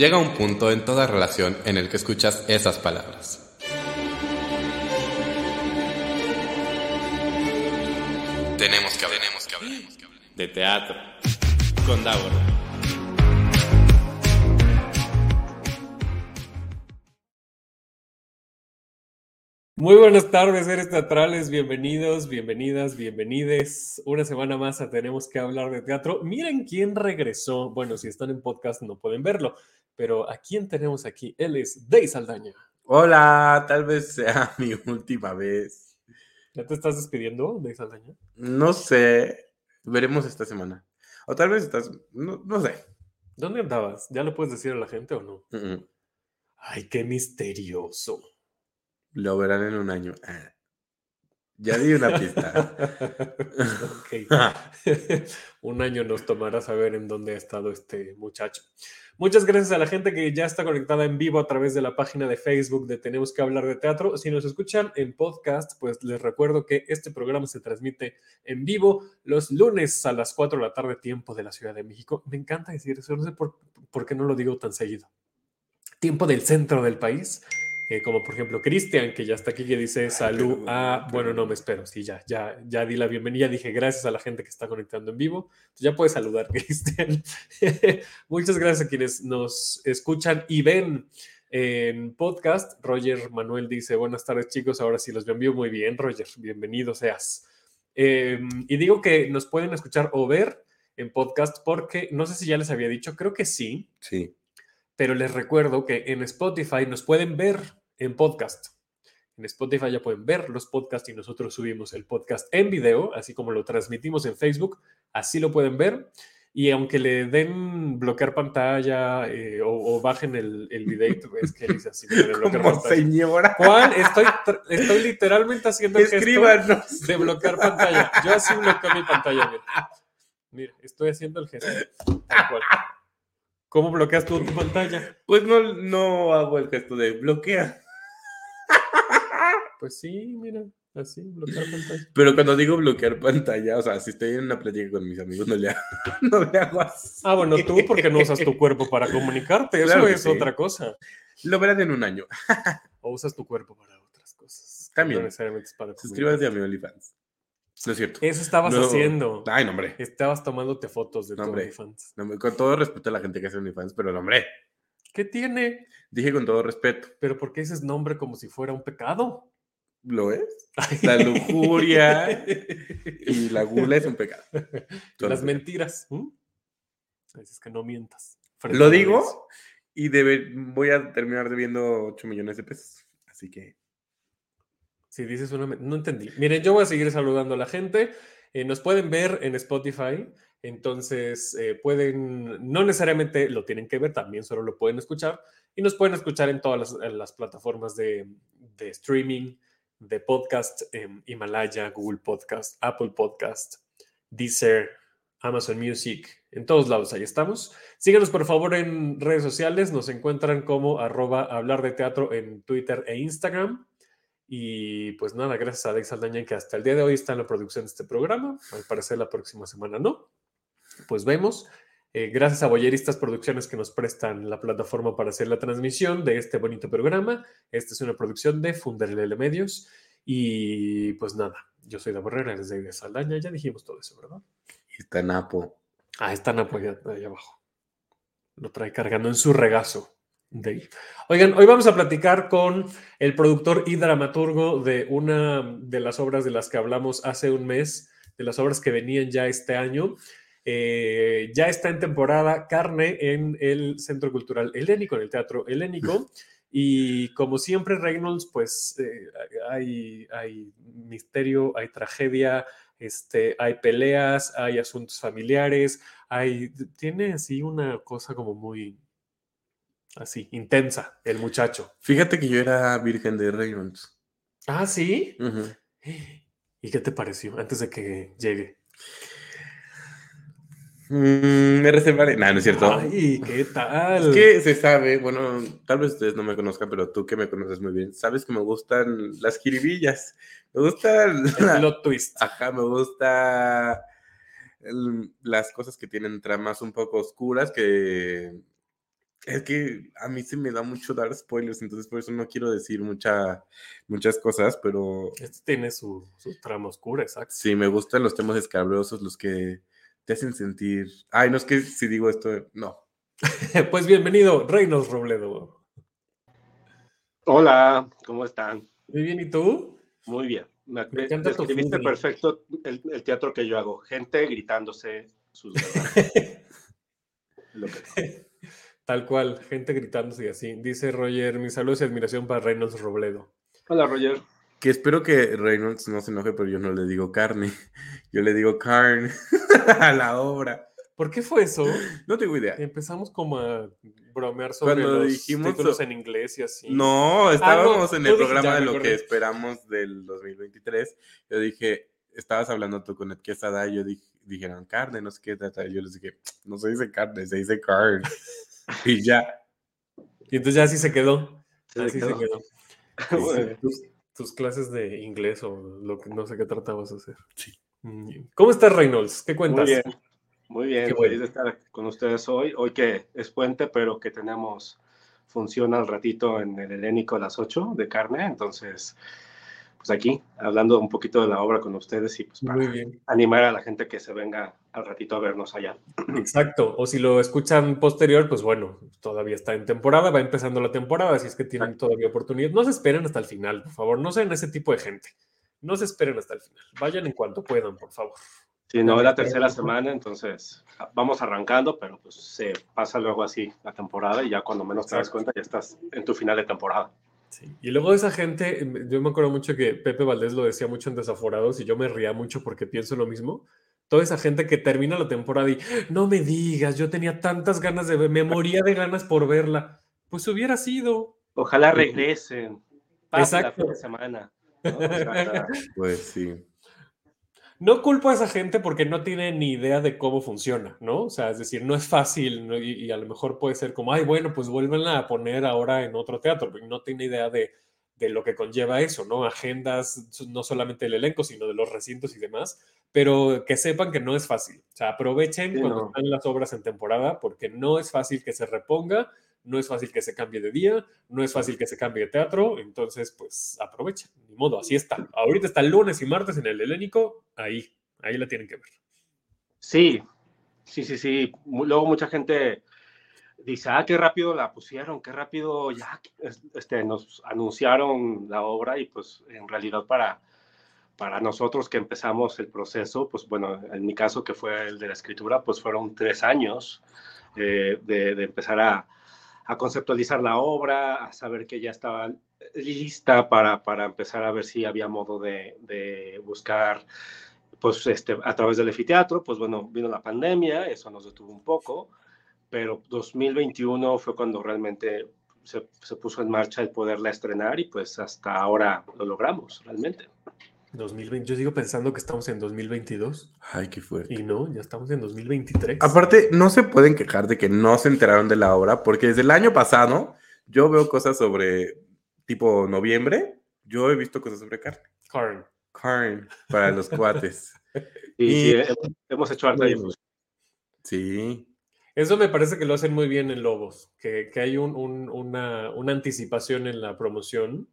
Llega un punto en toda relación en el que escuchas esas palabras. Tenemos que hablar. Tenemos que hablar. De teatro. Con Davor. Muy buenas tardes, seres teatrales, bienvenidos, bienvenidas, bienvenides. Una semana más a Tenemos que hablar de teatro. Miren quién regresó. Bueno, si están en podcast no pueden verlo, pero ¿a quién tenemos aquí? Él es Dey Saldaña. Hola, tal vez sea mi última vez. ¿Ya te estás despidiendo, Dey Saldaña? No sé, veremos esta semana. O tal vez estás, no, no sé. ¿Dónde andabas? ¿Ya lo puedes decir a la gente o no? Ay, qué misterioso. Lo verán en un año. Ah. Ya di una pista. Un año nos tomará saber en dónde ha estado este muchacho. Muchas gracias a la gente que ya está conectada en vivo a través de la página de Facebook de Tenemos que hablar de teatro. Si nos escuchan en podcast, pues les recuerdo que este programa se transmite en vivo los lunes a las 4 de la tarde, tiempo de la Ciudad de México. Me encanta decir eso, no sé por, por qué no lo digo tan seguido. Tiempo del centro del país. Eh, como por ejemplo Cristian, que ya está aquí, que dice salud a, bueno, no me espero, sí, ya, ya, ya di la bienvenida, dije gracias a la gente que está conectando en vivo, ya puedes saludar, Cristian. Muchas gracias a quienes nos escuchan y ven en podcast. Roger Manuel dice, buenas tardes chicos, ahora sí los veo en vivo, muy bien, Roger, bienvenido seas. Eh, y digo que nos pueden escuchar o ver en podcast porque no sé si ya les había dicho, creo que sí, Sí. pero les recuerdo que en Spotify nos pueden ver en podcast. En Spotify ya pueden ver los podcasts y nosotros subimos el podcast en video, así como lo transmitimos en Facebook, así lo pueden ver. Y aunque le den bloquear pantalla eh, o, o bajen el, el videito, es que dice así, bloquear Como pantalla. señora. Juan, estoy, estoy literalmente haciendo el gesto Escríbanos. de bloquear pantalla. Yo así bloqueo mi pantalla. Mira, Mira, estoy haciendo el gesto. ¿Cómo bloqueas tú tu pantalla? Pues no, no hago el gesto de bloquea. Pues sí, mira, así, bloquear pantalla. Pero cuando digo bloquear pantalla, o sea, si estoy en una plática con mis amigos, no le hago, no le hago así. Ah, bueno, tú porque no usas tu cuerpo para comunicarte, eso Claro es sí. otra cosa. Lo verán en un año. O usas tu cuerpo para otras cosas. También. No necesariamente es para Suscríbanse a mi OnlyFans. No es cierto. Eso estabas No. haciendo. Ay, no, hombre. Estabas tomándote fotos de No, tu. OnlyFans. No, con todo respeto a la gente que hace OnlyFans, pero no, hombre. ¿Qué tiene? Dije con todo respeto. ¿Pero por qué dices nombre como si fuera un pecado? ¿Lo es? La lujuria y la gula es un pecado. Las Entonces, mentiras. ¿m? Dices que no mientas. Lo digo y debe, voy a terminar debiendo 8 millones de pesos. Así que Si dices una... No entendí. Miren, yo voy a seguir saludando a la gente. Eh, nos pueden ver en Spotify. Entonces, eh, pueden... No necesariamente lo tienen que ver, también solo lo pueden escuchar. Y nos pueden escuchar en todas las, en las plataformas de, de streaming, de podcast, en Himalaya, Google Podcast, Apple Podcast, Deezer, Amazon Music. En todos lados, ahí estamos. Síganos por favor en redes sociales. Nos encuentran como arroba hablar de teatro en Twitter e Instagram. Y pues nada, gracias a Alex Saldaña que hasta el día de hoy está en la producción de este programa. Al parecer la próxima semana no. Pues vemos. Eh, gracias a Boyeristas Producciones que nos prestan la plataforma para hacer la transmisión de este bonito programa. Esta es una producción de Funderlele Medios. Y pues nada, yo soy de Borrera, desde de Saldaña. Ya dijimos todo eso, ¿verdad? está Napo. Ah, están apoyados ahí abajo. Lo trae cargando en su regazo. De. Oigan, hoy vamos a platicar con el productor y dramaturgo de una de las obras de las que hablamos hace un mes, de las obras que venían ya este año. Eh, ya está en temporada Carne en el Centro Cultural Helénico, en el Teatro Helénico. Y como siempre, Reynolds, pues eh, hay, hay misterio, hay tragedia, este, hay peleas, hay asuntos familiares, hay, tiene así una cosa como muy, así, intensa, el muchacho. Fíjate que yo era virgen de Reynolds. Ah, sí. ¿Y qué te pareció antes de que llegue? Mm, me reservaré. No, no es cierto. Ay, ¿qué tal? Es que se sabe, bueno, tal vez ustedes no me conozcan, pero tú que me conoces muy bien, sabes que me gustan las jiribillas. Me gustan. El plot twist. Ajá, me gusta el- las cosas que tienen tramas un poco oscuras que Es que a mí se me da mucho dar spoilers, entonces por eso no quiero decir mucha, muchas cosas, pero... Este tiene su, su trama oscura, exacto. Sí, me gustan los temas escabrosos, los que te hacen sentir... Ay, no es que si digo esto, no. pues bienvenido, Reinos Robledo. Hola, ¿cómo están? Muy bien, ¿y tú? Muy bien. Me, me encanta describiste perfecto el, el, teatro que yo hago. Gente gritándose sus Lo que... Tal cual, gente gritándose y así. Dice Roger, mi saludos y admiración para Reynolds Robledo. Hola, Roger. Que espero que Reynolds no se enoje, pero yo no le digo carne. Yo le digo carne a la obra. ¿Por qué fue eso? No tengo idea. Empezamos como a bromear sobre Cuando los dijimos títulos en inglés y así. No, estábamos ah, no, en el programa de lo que esperamos del 2023. Yo dije, estabas hablando tú con Ed Quesada y yo dije, dijeron carne, no sé qué, yo les dije, no se dice carne, se dice carne. y ya. Y entonces ya así se quedó. así se quedó. Tus, clases de inglés o lo que no sé qué tratabas de hacer. Sí. Mm, ¿Cómo estás, Reynolds? ¿Qué cuentas? Muy bien, muy bien. Feliz de estar con ustedes hoy. Hoy que es puente, pero que tenemos función al ratito en el helénico a las 8 de carne. Entonces, pues aquí, hablando un poquito de la obra con ustedes y pues para animar a la gente que se venga al ratito a vernos allá. Exacto, o si lo escuchan posterior, pues bueno, todavía está en temporada, va empezando la temporada, así es que tienen todavía oportunidad. No se esperen hasta el final, por favor, no sean ese tipo de gente. No se esperen hasta el final, vayan en cuanto puedan, por favor. Sí, no es la tercera semana, entonces vamos arrancando, pero pues se pasa luego así la temporada y ya cuando menos te das cuenta ya estás en tu final de temporada. Y luego esa gente, em, yo me acuerdo mucho que Pepe Valdés lo decía mucho en Desaforados y yo me ría mucho porque pienso lo mismo. Toda esa gente que termina la temporada y no me digas, yo tenía tantas ganas de ver, me moría de ganas por verla. Pues hubiera sido. Ojalá regresen. Exacto. La semana. pues sí no culpo a esa gente porque no tiene ni idea de cómo funciona, ¿no? O sea, es decir, no es fácil y, a lo mejor puede ser como, ay, bueno, pues vuélvenla a poner ahora en otro teatro, pero no tiene idea de, lo que conlleva eso, ¿no? Agendas, no solamente del elenco, sino de los recintos y demás, pero que sepan que no es fácil. O sea, aprovechen cuando están las obras en temporada porque no es fácil que se reponga no es fácil que se cambie de día, no es fácil que se cambie de teatro, entonces pues aprovechen, ni modo, así está. Ahorita está lunes y martes en el helénico, ahí, ahí la tienen que ver. Sí, sí, sí, sí. Luego mucha gente dice, ah, qué rápido la pusieron, qué rápido ya este, nos anunciaron la obra y pues en realidad para, para nosotros que empezamos el proceso, pues bueno, en mi caso que fue el de la escritura, pues fueron tres años eh, de empezar a, a conceptualizar la obra, a saber que ya estaba lista para, para empezar a ver si había modo de, de, buscar, pues este, a través del anfiteatro, pues bueno, vino la pandemia, eso nos detuvo un poco, pero 2021 fue cuando realmente se, se puso en marcha el poderla estrenar y pues hasta ahora lo logramos realmente. 2020, yo sigo pensando que estamos en 2022. Ay, qué fuerte. Y no, ya estamos en 2023. Aparte, no se pueden quejar de que no se enteraron de la obra, porque desde el año pasado yo veo cosas sobre tipo noviembre, yo he visto cosas sobre carne. Carn. Carn, para los cuates. y, hemos hecho arte Sí. Eso me parece que lo hacen muy bien en Lobos, que, que hay un, un, una, una anticipación en la promoción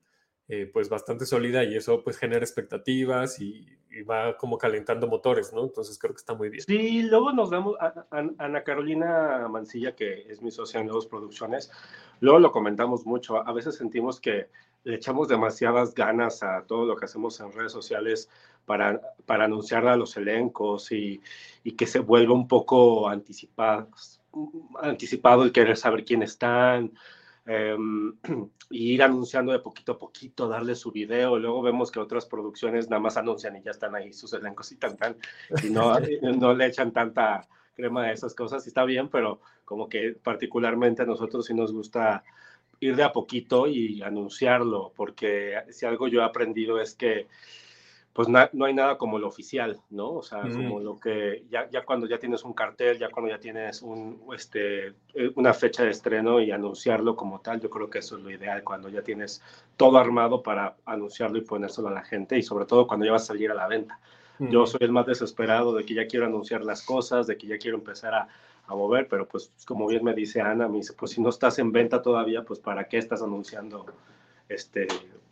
eh, pues bastante sólida y eso pues genera expectativas y, va como calentando motores, ¿no? Entonces creo que está muy bien. Sí, luego nos damos, a, Ana Carolina Mancilla, que es mi socia en Lobos Producciones, luego lo comentamos mucho, a veces sentimos que le echamos demasiadas ganas a todo lo que hacemos en redes sociales para, para anunciar a los elencos y, y que se vuelva un poco anticipado, anticipado el querer saber quién están, Em, y ir anunciando de poquito a poquito, darle su video. Luego vemos que otras producciones nada más anuncian y ya están ahí sus elencos y tan, tan, y no, no le echan tanta crema de esas cosas. Y está bien, pero como que particularmente a nosotros sí nos gusta ir de a poquito y anunciarlo, porque si algo yo he aprendido es que pues no hay nada como lo oficial, ¿no? O sea, como lo que ya, ya cuando ya tienes un cartel, ya cuando ya tienes un, este, eh, una fecha de estreno y anunciarlo como tal, yo creo que eso es lo ideal, cuando ya tienes todo armado para anunciarlo y ponérselo a la gente y sobre todo cuando ya vas a salir a la venta. Yo soy el más desesperado de que ya quiero anunciar las cosas, de que ya quiero empezar a, a mover, pero pues como bien me dice Ana, me dice, pues si no estás en venta todavía, pues para qué estás anunciando este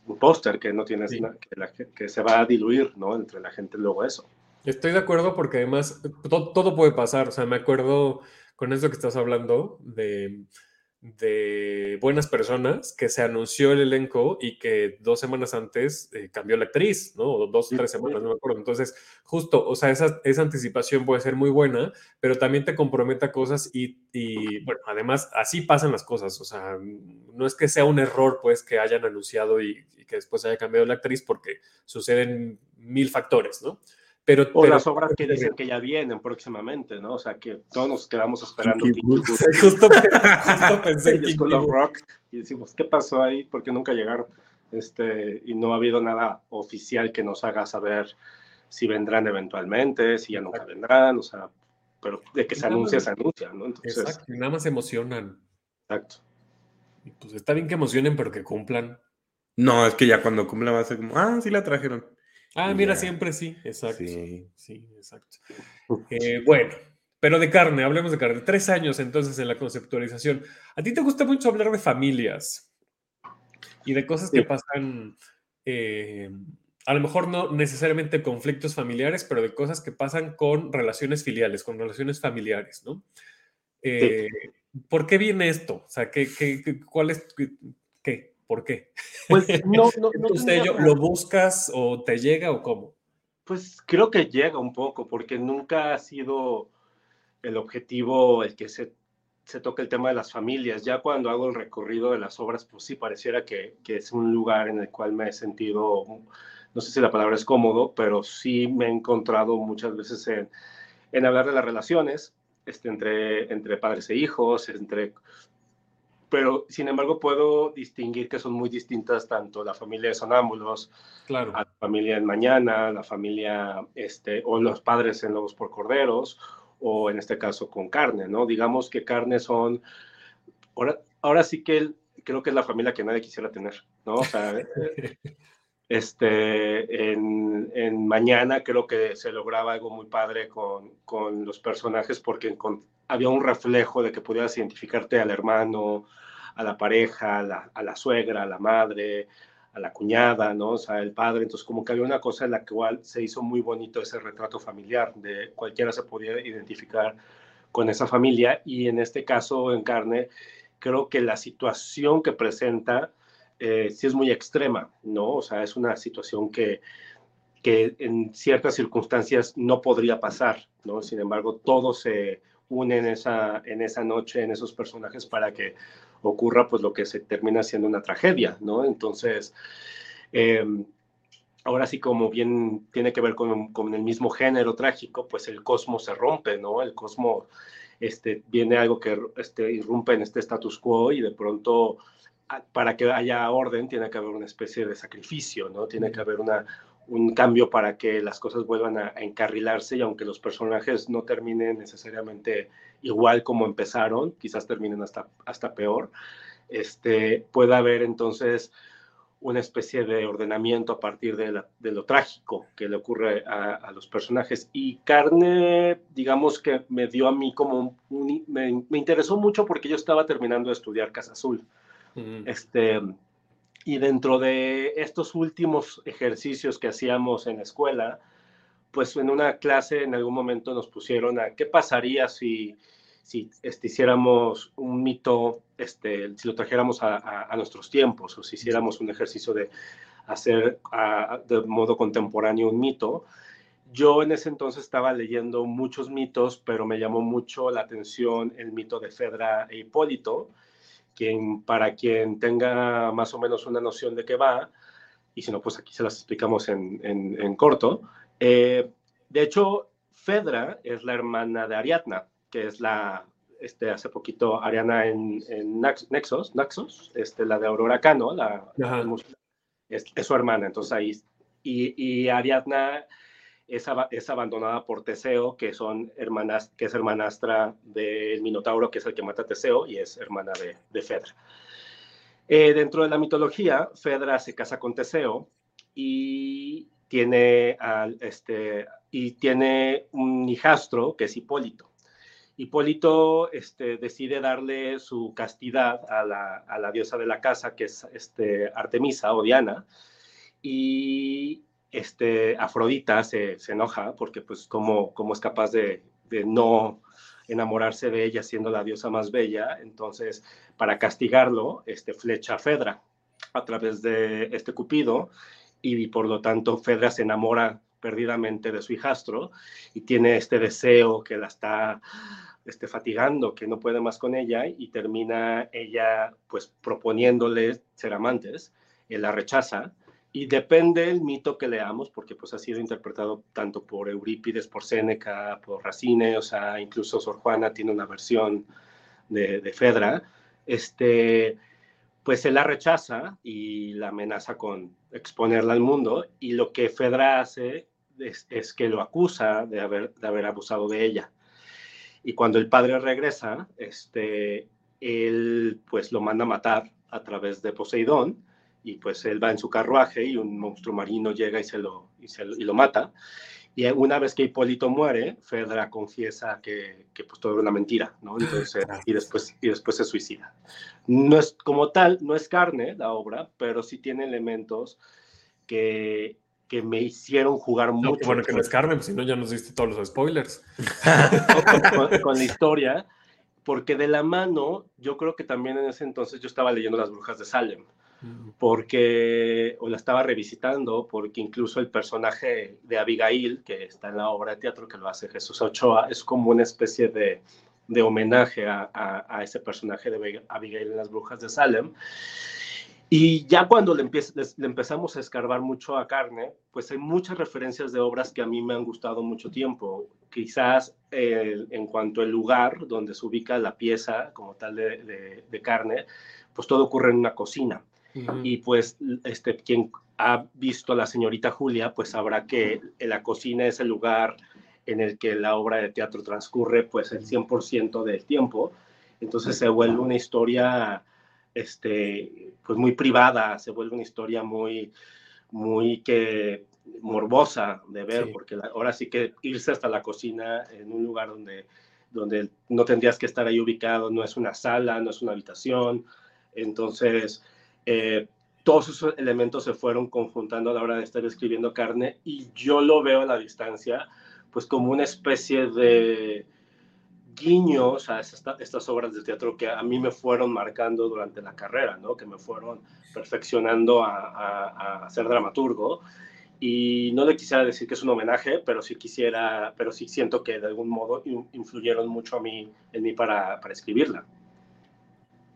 un póster que no tienes que, que, se va a diluir, ¿no? Entre la gente luego eso. Estoy de acuerdo porque además todo puede pasar, o sea, me acuerdo con eso que estás hablando de de buenas personas que se anunció el elenco y que dos semanas antes eh, cambió la actriz, ¿no? O dos o tres semanas, no me acuerdo. Entonces, justo, o sea, esa, esa anticipación puede ser muy buena, pero también te compromete a cosas y, y, bueno, además, así pasan las cosas. O sea, no es que sea un error, pues, que hayan anunciado y, y que después haya cambiado la actriz, porque suceden mil factores, ¿no? Pero, o las obras que dicen que ya vienen próximamente, ¿no? O sea, que todos nos quedamos esperando. justo, pensé en Rock y decimos, ¿qué pasó ahí? ¿Por qué nunca llegaron? Este, y no ha habido nada oficial que nos haga saber si vendrán eventualmente, si ya nunca vendrán, o sea, pero de que se anuncia, se anuncia, ¿no? Entonces, exacto, nada más emocionan. Exacto. Y pues está bien que emocionen, pero que cumplan. No, es que ya cuando cumpla va a ser como, ah, sí la trajeron. Ah, mira, siempre sí, exacto. Sí, exacto. Eh, bueno, pero de carne, hablemos de carne. Tres años entonces en la conceptualización. ¿A ti te gusta mucho hablar de familias y de cosas que pasan, eh, a lo mejor no necesariamente conflictos familiares, pero de cosas que pasan con relaciones filiales, con relaciones familiares, ¿no? Eh, ¿Por qué viene esto? O sea, ¿qué, qué, cuál es, qué? ¿Por qué? Pues no, no, no ¿Lo buscas o te llega o cómo? Pues creo que llega un poco, porque nunca ha sido el objetivo el que se, se toque el tema de las familias. Ya cuando hago el recorrido de las obras, pues sí, pareciera que, que es un lugar en el cual me he sentido, no sé si la palabra es cómodo, pero sí me he encontrado muchas veces en, en hablar de las relaciones este, entre, entre padres e hijos, entre pero sin embargo puedo distinguir que son muy distintas tanto la familia de sonámbulos, claro. a la familia en mañana, la familia, este, o los padres en lobos por corderos, o en este caso con carne, ¿no? Digamos que carne son, ahora, ahora sí que creo que es la familia que nadie quisiera tener, ¿no? O sea, este, en, en, mañana creo que se lograba algo muy padre con, con los personajes porque con, había un reflejo de que podías identificarte al hermano, a la pareja, a la, suegra, a la madre, a la cuñada, ¿no? O sea, el padre. Entonces, como que había una cosa en la cual se hizo muy bonito ese retrato familiar, de cualquiera se podía identificar con esa familia. Y en este caso, en carne, creo que la situación que presenta eh, sí es muy extrema, ¿no? O sea, es una situación que, que en ciertas circunstancias no podría pasar, ¿no? Sin embargo, todo se une en esa, en esa noche, en esos personajes, para que ocurra pues lo que se termina siendo una tragedia, ¿no? Entonces, em, ahora sí como bien tiene que ver con, con, el mismo género trágico, pues el cosmos se rompe, ¿no? El cosmos, este, viene algo que este, irrumpe en este status quo y de pronto para que haya orden tiene que haber una especie de sacrificio, ¿no? Tiene que haber una, un cambio para que las cosas vuelvan a, encarrilarse y aunque los personajes no terminen necesariamente igual como empezaron, quizás terminen hasta, hasta peor, este, puede haber entonces una especie de ordenamiento a partir de, lo trágico que le ocurre a, los personajes. Y Carne, digamos que me dio a mí como me, interesó mucho porque yo estaba terminando de estudiar Casa Azul. Este, y dentro de estos últimos ejercicios que hacíamos en la escuela, pues en una clase en algún momento nos pusieron a qué pasaría si, si este, hiciéramos un mito, este, si lo trajéramos a, nuestros tiempos o si hiciéramos un ejercicio de hacer de modo contemporáneo un mito. Yo en ese entonces estaba leyendo muchos mitos, pero me llamó mucho la atención el mito de Fedra e Hipólito, quien, para quien tenga más o menos una noción de qué va, y si no, pues aquí se las explicamos en, en, corto. Eh, de hecho, Fedra es la hermana de Ariadna, que es la, este, hace poquito, Ariana en, en Nexos, Naxos, este, la de Aurora Cano, la, es, es, su hermana, entonces ahí, y, y Ariadna es, abandonada por Teseo, que, son hermanas, que es hermanastra del Minotauro, que es el que mata a Teseo, y es hermana de, Fedra. Eh, dentro de la mitología, Fedra se casa con Teseo y tiene, al, este, y tiene un hijastro que es Hipólito. Hipólito este, decide darle su castidad a la, a la, diosa de la casa, que es este, Artemisa o Diana, y este, Afrodita se, se enoja porque pues cómo, cómo es capaz de, de, no enamorarse de ella siendo la diosa más bella, entonces para castigarlo, este, flecha a Fedra a través de este Cupido y por lo tanto Fedra se enamora perdidamente de su hijastro y tiene este deseo que la está este, fatigando, que no puede más con ella y termina ella pues proponiéndole ser amantes, él la rechaza y depende el mito que leamos, porque pues ha sido interpretado tanto por Eurípides, por Séneca, por Racine, o sea, incluso Sor Juana tiene una versión de, Fedra, este, pues él la rechaza y la amenaza con exponerla al mundo y lo que Fedra hace es, es que lo acusa de haber, de haber abusado de ella. Y cuando el padre regresa, este, él pues lo manda a matar a través de Poseidón y pues él va en su carruaje y un monstruo marino llega y, se lo, y, se, y lo mata. Y una vez que Hipólito muere, Fedra confiesa que, que pues todo era una mentira, ¿no? Entonces, y después, y después se suicida. No es como tal, no es carne la obra, pero sí tiene elementos que, que me hicieron jugar no, mucho. Bueno, que no es carne, pues, si no ya nos diste todos los spoilers. con, con, con, la historia, porque de la mano, yo creo que también en ese entonces yo estaba leyendo Las Brujas de Salem, porque, o la estaba revisitando, porque incluso el personaje de Abigail, que está en la obra de teatro que lo hace Jesús Ochoa, es como una especie de, de homenaje a, a, a, ese personaje de Abigail en Las Brujas de Salem. Y ya cuando le, empe le, empezamos a escarbar mucho a carne, pues hay muchas referencias de obras que a mí me han gustado mucho tiempo. Quizás en cuanto al lugar donde se ubica la pieza como tal de, de, de carne, pues todo ocurre en una cocina. Uh -huh. Y pues este, quien ha visto a la señorita Julia, pues sabrá que la cocina es el lugar en el que la obra de teatro transcurre pues el 100% del tiempo. Entonces se vuelve una historia este, pues muy privada, se vuelve una historia muy, muy que morbosa de ver, sí. porque la, ahora sí que irse hasta la cocina en un lugar donde, donde no tendrías que estar ahí ubicado, no es una sala, no es una habitación, entonces eh, todos esos elementos se fueron conjuntando a la hora de estar escribiendo carne y yo lo veo a la distancia pues como una especie de guiños a esta, estas obras de teatro que a mí me fueron marcando durante la carrera, ¿no? que me fueron perfeccionando a, a, a, ser dramaturgo. Y no le quisiera decir que es un homenaje, pero sí quisiera, pero sí siento que de algún modo influyeron mucho a mí, en mí para, para escribirla.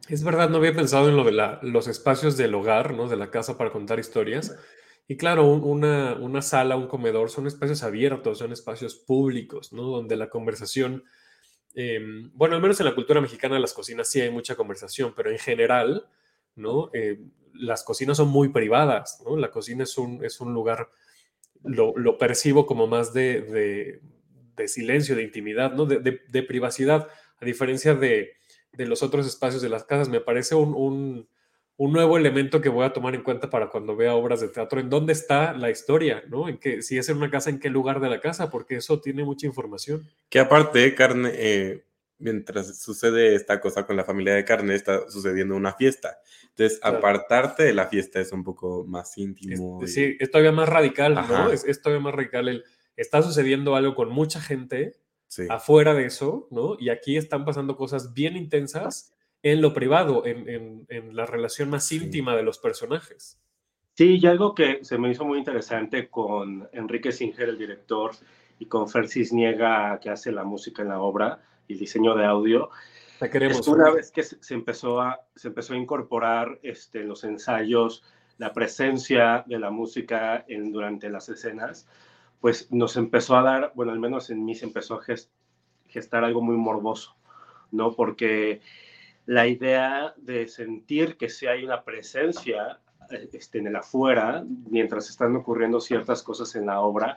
Es verdad, no había pensado en lo de los espacios del hogar, ¿no? de la casa para contar historias. Y claro, una, sala, un comedor son espacios abiertos, son espacios públicos, ¿no? donde la conversación eh, bueno, al menos en la cultura mexicana las cocinas sí hay mucha conversación, pero en general, ¿no? Eh, las cocinas son muy privadas, ¿no? La cocina es un, es un lugar, lo, lo percibo como más de, de, de, silencio, de intimidad, ¿no? De, de privacidad, a diferencia de, los otros espacios de las casas. Me parece un, un un nuevo elemento que voy a tomar en cuenta para cuando vea obras de teatro, en dónde está la historia, ¿no? En qué, si es en una casa, en qué lugar de la casa, porque eso tiene mucha información. Que aparte, carne, eh, mientras sucede esta cosa con la familia de carne, está sucediendo una fiesta. Entonces, claro. apartarte de la fiesta es un poco más íntimo. Es, y... Sí, es todavía más radical, Ajá. ¿no? Es, es, todavía más radical. El, está sucediendo algo con mucha gente sí. afuera de eso, ¿no? Y aquí están pasando cosas bien intensas en lo privado, en, en, en la relación más íntima sí. de los personajes. Sí, y algo que se me hizo muy interesante con Enrique Singer, el director, y con Fer Cisniega, que hace la música en la obra y el diseño de audio. La queremos. Es una vez que se empezó a, se empezó a incorporar este, en los ensayos la presencia de la música en, durante las escenas, pues nos empezó a dar, bueno, al menos en mí se empezó a gest, gestar algo muy morboso, ¿no? Porque la idea de sentir que si hay una presencia este, en el afuera, mientras están ocurriendo ciertas cosas en la obra,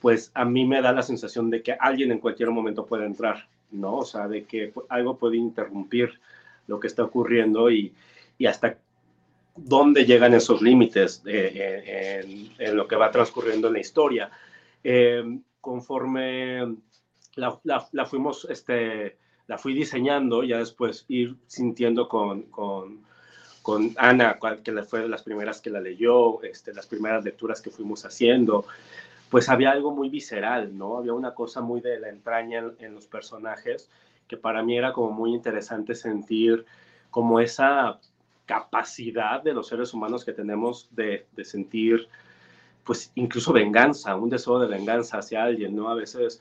pues a mí me da la sensación de que alguien en cualquier momento puede entrar, ¿no? O sea, de que algo puede interrumpir lo que está ocurriendo y, y hasta dónde llegan esos límites en, en, lo que va transcurriendo en la historia. Eh, conforme la, fuimos, este, la fui diseñando, ya después ir sintiendo con, con, con Ana, que fue de las primeras que la leyó, este, las primeras lecturas que fuimos haciendo, pues había algo muy visceral, ¿no? Había una cosa muy de la entraña en, los personajes que para mí era como muy interesante sentir como esa capacidad de los seres humanos que tenemos de, de sentir, pues incluso venganza, un deseo de venganza hacia alguien, ¿no? A veces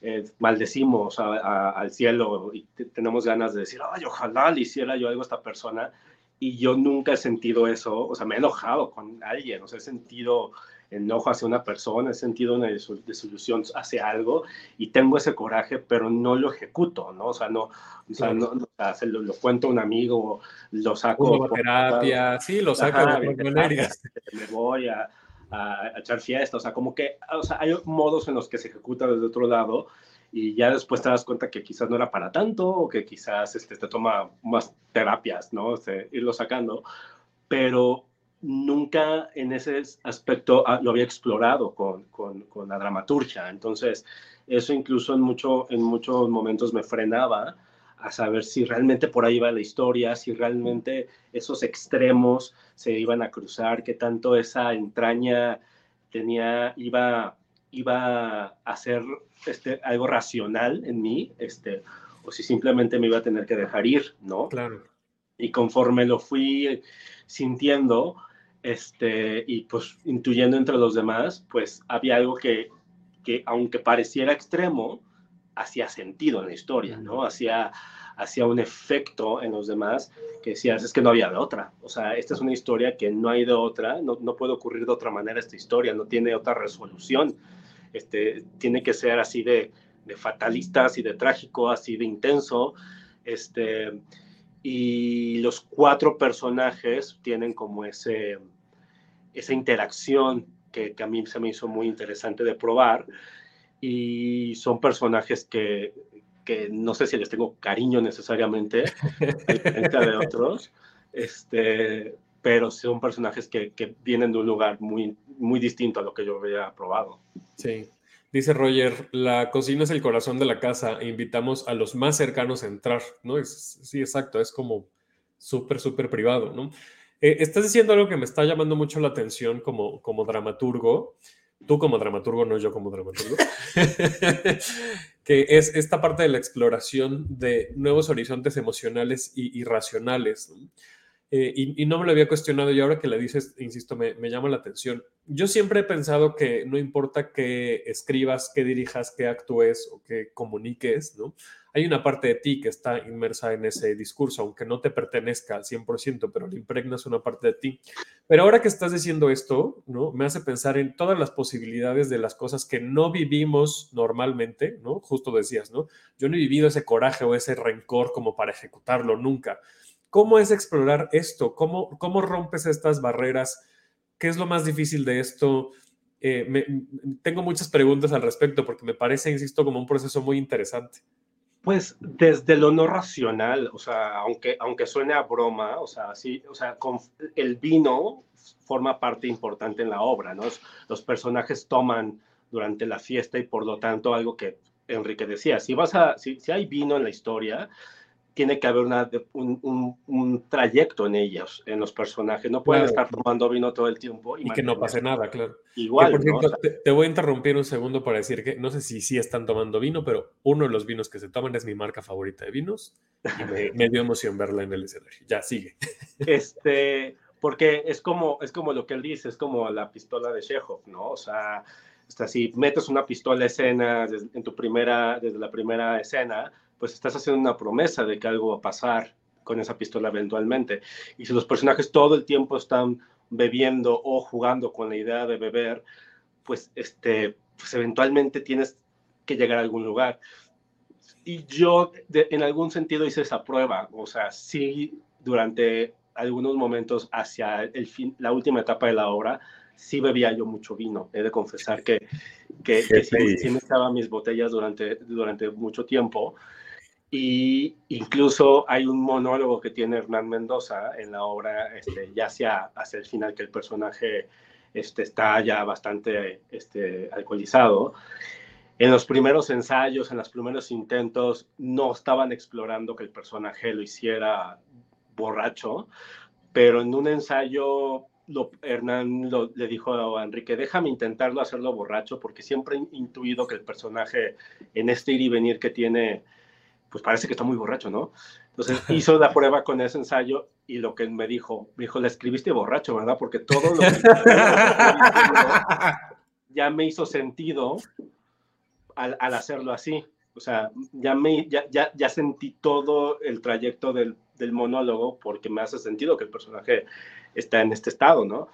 eh, maldecimos al cielo y tenemos ganas de decir, ay, ojalá le hiciera yo algo a esta persona. Y yo nunca he sentido eso, o sea, me he enojado con alguien, o sea, he sentido enojo hacia una persona, he sentido una desilusión hacia algo y tengo ese coraje, pero no lo ejecuto, ¿no? O sea, no, o sea, no, lo, cuento a un amigo, lo saco. Por, terapia, sí, lo saco de Me voy a, a, echar fiesta, o sea, como que, o sea, hay modos en los que se ejecuta desde otro lado y ya después te das cuenta que quizás no era para tanto o que quizás este, te toma más terapias, ¿no? Este, irlo sacando, pero nunca en ese aspecto ah, lo había explorado con, con, con, la dramaturgia, entonces eso incluso en, mucho, en muchos momentos me frenaba a saber si realmente por ahí iba la historia, si realmente esos extremos se iban a cruzar, qué tanto esa entraña tenía, iba, iba a ser este, algo racional en mí, este, o si simplemente me iba a tener que dejar ir, ¿no? Claro. Y conforme lo fui sintiendo, este, y pues intuyendo entre los demás, pues había algo que, que aunque pareciera extremo, hacía sentido en la historia, ¿no? Hacía, hacía un efecto en los demás que decías, es que no había de otra. O sea, esta es una historia que no hay de otra, no, no puede ocurrir de otra manera esta historia, no tiene otra resolución. Este, tiene que ser así de, de fatalista, así de trágico, así de intenso. Este, y los cuatro personajes tienen como ese, esa interacción que, que a mí se me hizo muy interesante de probar y son personajes que, que no sé si les tengo cariño necesariamente, de otros, este, pero son personajes que, que, vienen de un lugar muy, muy distinto a lo que yo había probado. Sí. Dice Roger, la cocina es el corazón de la casa e invitamos a los más cercanos a entrar, ¿no? Es, sí, exacto, es como súper, súper privado, ¿no? Eh, estás diciendo algo que me está llamando mucho la atención como, como dramaturgo, tú como dramaturgo, no yo como dramaturgo, que es esta parte de la exploración de nuevos horizontes emocionales y, racionales. Eh, y, no me lo había cuestionado y ahora que le dices, insisto, me, me, llama la atención. Yo siempre he pensado que no importa que escribas, que dirijas, que actúes o que comuniques, ¿no? Hay una parte de ti que está inmersa en ese discurso, aunque no te pertenezca al 100%, pero le impregnas una parte de ti. Pero ahora que estás diciendo esto, ¿no? Me hace pensar en todas las posibilidades de las cosas que no vivimos normalmente, ¿no? Justo decías, ¿no? Yo no he vivido ese coraje o ese rencor como para ejecutarlo nunca. ¿Cómo es explorar esto? ¿Cómo, cómo rompes estas barreras? ¿Qué es lo más difícil de esto? Eh, tengo muchas preguntas al respecto porque me parece, insisto, como un proceso muy interesante. Pues desde lo no racional, o sea, aunque, aunque suene a broma, o sea, sí, o sea, con, el vino forma parte importante en la obra, ¿no? Los personajes toman durante la fiesta y por lo tanto algo que Enrique decía, si vas a, si, si hay vino en la historia, tiene que haber una, un, un, trayecto en ellos, en los personajes. No pueden estar tomando vino todo el tiempo. Y, que no pase nada, claro. Igual. te, voy a interrumpir un segundo para decir que no sé si sí están tomando vino, pero uno de los vinos que se toman es mi marca favorita de vinos. Y me, dio emoción verla en el escenario. Ya, sigue. Este, porque es como, es como lo que él dice, es como la pistola de Chekhov, ¿no? O sea, hasta si metes una pistola a escena en tu primera, desde la primera escena, pues estás haciendo una promesa de que algo va a pasar con esa pistola eventualmente. Y si los personajes todo el tiempo están bebiendo o jugando con la idea de beber, pues, este, pues eventualmente tienes que llegar a algún lugar. Y yo en algún sentido hice esa prueba, o sea, sí, durante algunos momentos hacia el fin, la última etapa de la obra, sí bebía yo mucho vino. He de confesar que, que, sí, sí, me echaba mis botellas durante, durante mucho tiempo. Y incluso hay un monólogo que tiene Hernán Mendoza en la obra, este, ya hacia, hacia el final, que el personaje este, está ya bastante este, alcoholizado. en los primeros ensayos, en los primeros intentos, no estaban explorando que el personaje lo hiciera borracho, pero en un ensayo Hernán le dijo a Enrique, déjame intentarlo hacerlo borracho, porque siempre he intuido que el personaje en este ir y venir que tiene, pues parece que está muy borracho, ¿no? Entonces hizo la prueba con ese ensayo y lo que me dijo, me dijo, la escribiste borracho, ¿verdad? Porque todo lo que ya me hizo sentido al, hacerlo así. O sea, ya, me, ya, ya, sentí todo el trayecto del, del, monólogo porque me hace sentido que el personaje está en este estado, ¿no?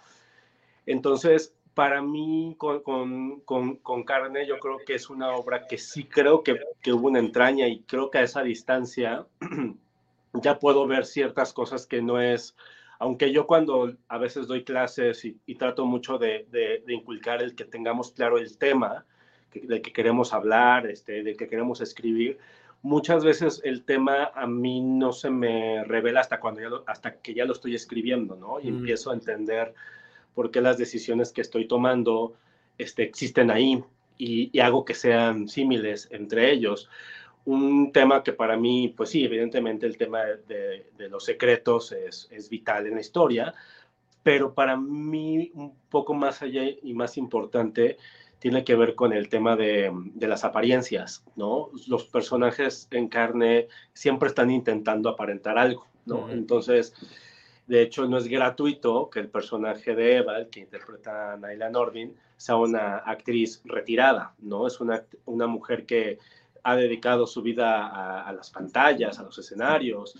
Entonces, para mí, con, con, con, con Carne, yo creo que es una obra que sí creo que, que hubo una entraña y creo que a esa distancia ya puedo ver ciertas cosas que no es aunque yo cuando a veces doy clases y, trato mucho de, de, de, inculcar el que tengamos claro el tema, de que queremos hablar, este, de que queremos escribir, muchas veces el tema a mí no se me revela hasta, cuando ya hasta que ya lo estoy escribiendo, ¿no? Y mm. empiezo a entender por qué las decisiones que estoy tomando este, existen ahí y, y hago que sean símiles entre ellos. Un tema que para mí, pues sí, evidentemente el tema de, de los secretos es, es vital en la historia, pero para mí un poco más allá y más importante tiene que ver con el tema de, de, las apariencias, ¿no? Los personajes en carne siempre están intentando aparentar algo, ¿no? Entonces, de hecho, no es gratuito que el personaje de Eva, el que interpreta a Naila Nordin, sea una actriz retirada, ¿no? Es una, una mujer que ha dedicado su vida a, a las pantallas, a los escenarios,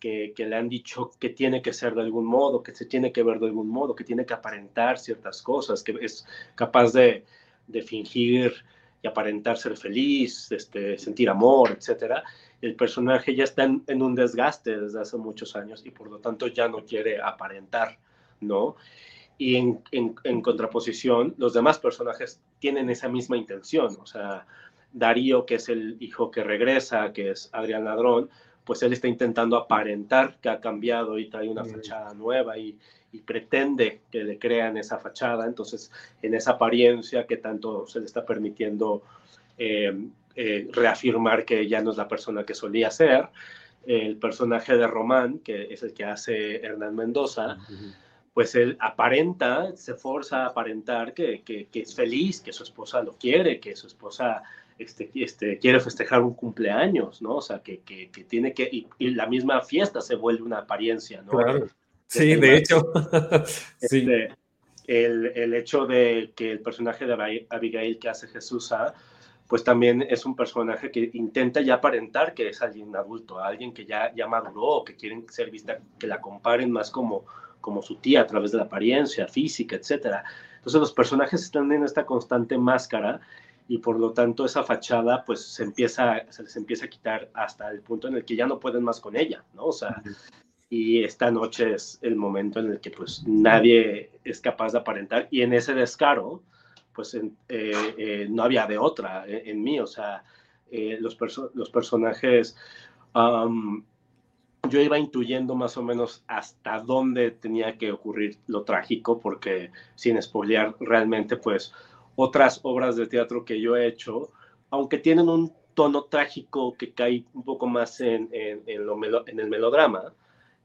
que, que, le han dicho que tiene que ser de algún modo, que se tiene que ver de algún modo, que tiene que aparentar ciertas cosas, que es capaz de, de fingir y aparentar ser feliz, este, sentir amor, etc. El personaje ya está en, un desgaste desde hace muchos años y por lo tanto ya no quiere aparentar, ¿no? Y en, en, contraposición, los demás personajes tienen esa misma intención, o sea, Darío, que es el hijo que regresa, que es Adrián Ladrón, pues él está intentando aparentar que ha cambiado y trae una fachada nueva y, y pretende que le crean esa fachada, entonces en esa apariencia que tanto se le está permitiendo eh, eh, reafirmar que ya no es la persona que solía ser, el personaje de Román, que es el que hace Hernán Mendoza, pues él aparenta, se forza a aparentar que, que, es feliz, que su esposa lo quiere, que su esposa este, este, quiere festejar un cumpleaños, ¿no? O sea, que, que, tiene que, y, y, la misma fiesta se vuelve una apariencia, ¿no? Claro. Sí, de hecho. sí. Este, el, el, hecho de que el personaje de Abigail que hace Jesús, pues también es un personaje que intenta ya aparentar que es alguien adulto, alguien que ya, ya maduró, que quieren ser vista, que la comparen más como, como su tía a través de la apariencia física, etc. Entonces los personajes están en esta constante máscara y por lo tanto esa fachada pues se empieza, se les empieza a quitar hasta el punto en el que ya no pueden más con ella, ¿no? O sea, y esta noche es el momento en el que pues nadie es capaz de aparentar y en ese descaro pues eh, eh, no había de otra en, mí, o sea, eh, los, los personajes, yo iba intuyendo más o menos hasta dónde tenía que ocurrir lo trágico, porque sin spoilear realmente pues otras obras de teatro que yo he hecho, aunque tienen un tono trágico que cae un poco más en, en, en el melodrama,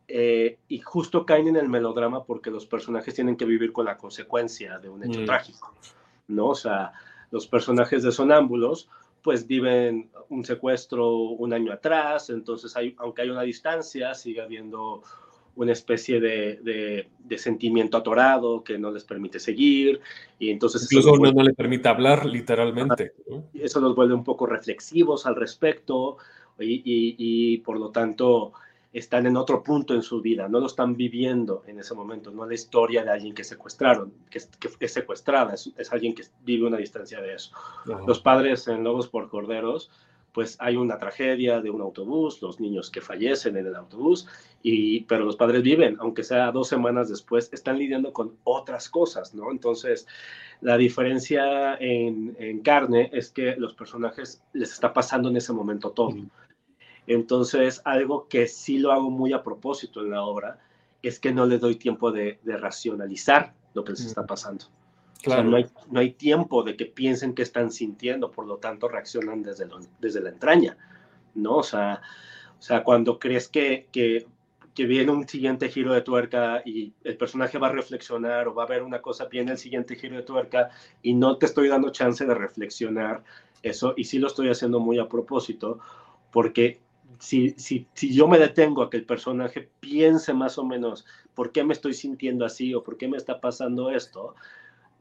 eh, y justo caen en el melodrama porque los personajes tienen que vivir con la consecuencia de un hecho mm. trágico, ¿no? O sea, los personajes de sonámbulos pues viven un secuestro un año atrás, entonces hay, aunque hay una distancia, sigue habiendo una especie de, de, sentimiento atorado que no les permite seguir y entonces incluso uno no le permite hablar literalmente eso los vuelve un poco reflexivos al respecto y, y, y por lo tanto están en otro punto en su vida, no lo están viviendo en ese momento, no la historia de alguien que secuestraron, que, que es secuestrada, es, alguien que vive una distancia de eso. Los padres en Lobos por Corderos, pues hay una tragedia de un autobús, los niños que fallecen en el autobús, y, pero los padres viven, aunque sea dos semanas después, están lidiando con otras cosas, ¿no? Entonces, la diferencia en, en carne es que los personajes les está pasando en ese momento todo. Entonces, algo que sí lo hago muy a propósito en la obra es que no le doy tiempo de, racionalizar lo que les está pasando. Claro. no, hay, no hay tiempo de que piensen que están sintiendo, por lo tanto reaccionan desde, desde la entraña, ¿no? O sea, o sea cuando crees que, que, que, viene un siguiente giro de tuerca y el personaje va a reflexionar o va a ver una cosa, viene el siguiente giro de tuerca y no te estoy dando chance de reflexionar eso, y sí lo estoy haciendo muy a propósito, porque si, si, si yo me detengo a que el personaje piense más o menos por qué me estoy sintiendo así o por qué me está pasando esto,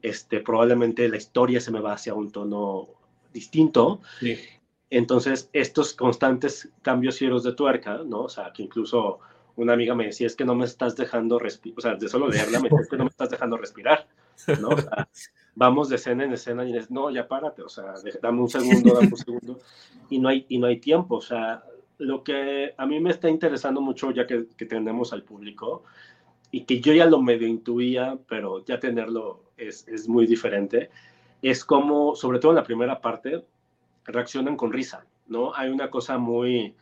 este, probablemente la historia se me va hacia un tono distinto. Entonces, estos constantes cambios cielos de tuerca, ¿no? O sea, que incluso una amiga me decía, es que no me estás dejando respirar, o sea, de solo leerla me es que no me estás dejando respirar, ¿no? O sea, vamos de escena en escena y dices, no, ya párate, o sea, dame un segundo, dame un segundo, y no hay, y no hay tiempo, o sea, lo que a mí me está interesando mucho, ya que, que tenemos al público, y que yo ya lo medio intuía, pero ya tenerlo es, es muy diferente, es como, sobre todo en la primera parte, reaccionan con risa, ¿no? Hay una cosa muy,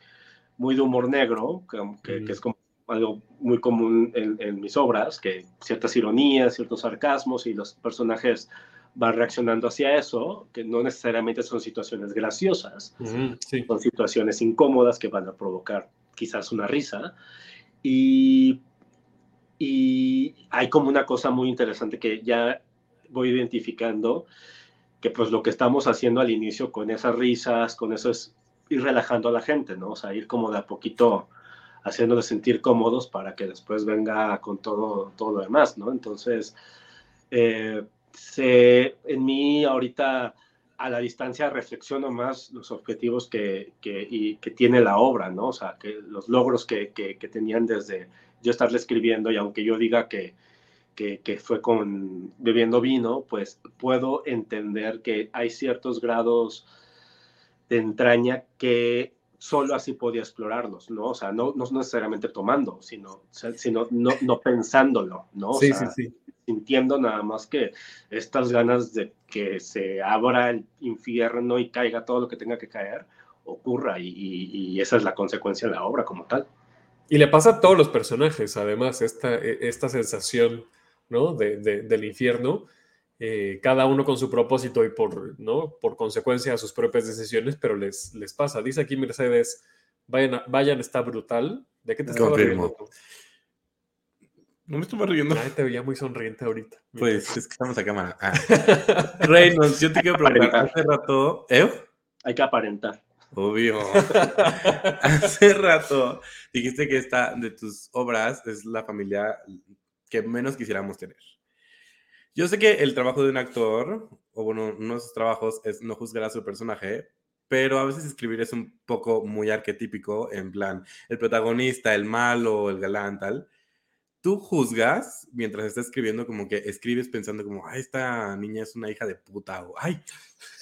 muy de humor negro, que, que, es como algo muy común en, en, mis obras, que ciertas ironías, ciertos sarcasmos y los personajes van reaccionando hacia eso, que no necesariamente son situaciones graciosas, son situaciones incómodas que van a provocar quizás una risa. Y y hay como una cosa muy interesante que ya voy identificando, que pues lo que estamos haciendo al inicio con esas risas, con eso es ir relajando a la gente, ¿no? O sea, ir como de a poquito haciéndoles sentir cómodos para que después venga con todo, todo lo demás, ¿no? Entonces, eh, en mí ahorita a la distancia reflexiono más los objetivos que, que, y, que tiene la obra, ¿no? O sea, que los logros que, que, que tenían desde yo estarle escribiendo y aunque yo diga que, que, fue con bebiendo vino, pues puedo entender que hay ciertos grados de entraña que solo así podía explorarlos, ¿no? O sea, no, no necesariamente tomando, sino, sino no, no pensándolo, ¿no? sí, sí, sí. Sintiendo nada más que estas ganas de que se abra el infierno y caiga todo lo que tenga que caer, ocurra y, y esa es la consecuencia de la obra como tal. Y le pasa a todos los personajes, además, esta, e, esta sensación ¿no? de, del infierno, eh, cada uno con su propósito y por, ¿no? por consecuencia a sus propias decisiones, pero les, les pasa. Dice aquí Mercedes, vayan, vayan está brutal. ¿De qué te estás riendo? No me estoy riendo. Ay, te veía muy sonriente ahorita. Pues es que estamos a cámara. Ah. Reynolds, yo te quiero preguntar hace rato. ¿Eh? Hay que aparentar. Obvio. Hace rato dijiste que esta de tus obras es la familia que menos quisiéramos tener. Yo sé que el trabajo de un actor, o bueno, uno de sus trabajos es no juzgar a su personaje, pero a veces escribir es un poco muy arquetípico, en plan, el protagonista, el malo, el galán, tal. Tú juzgas mientras estás escribiendo, como que escribes pensando como, ay, esta niña es una hija de puta, o ay,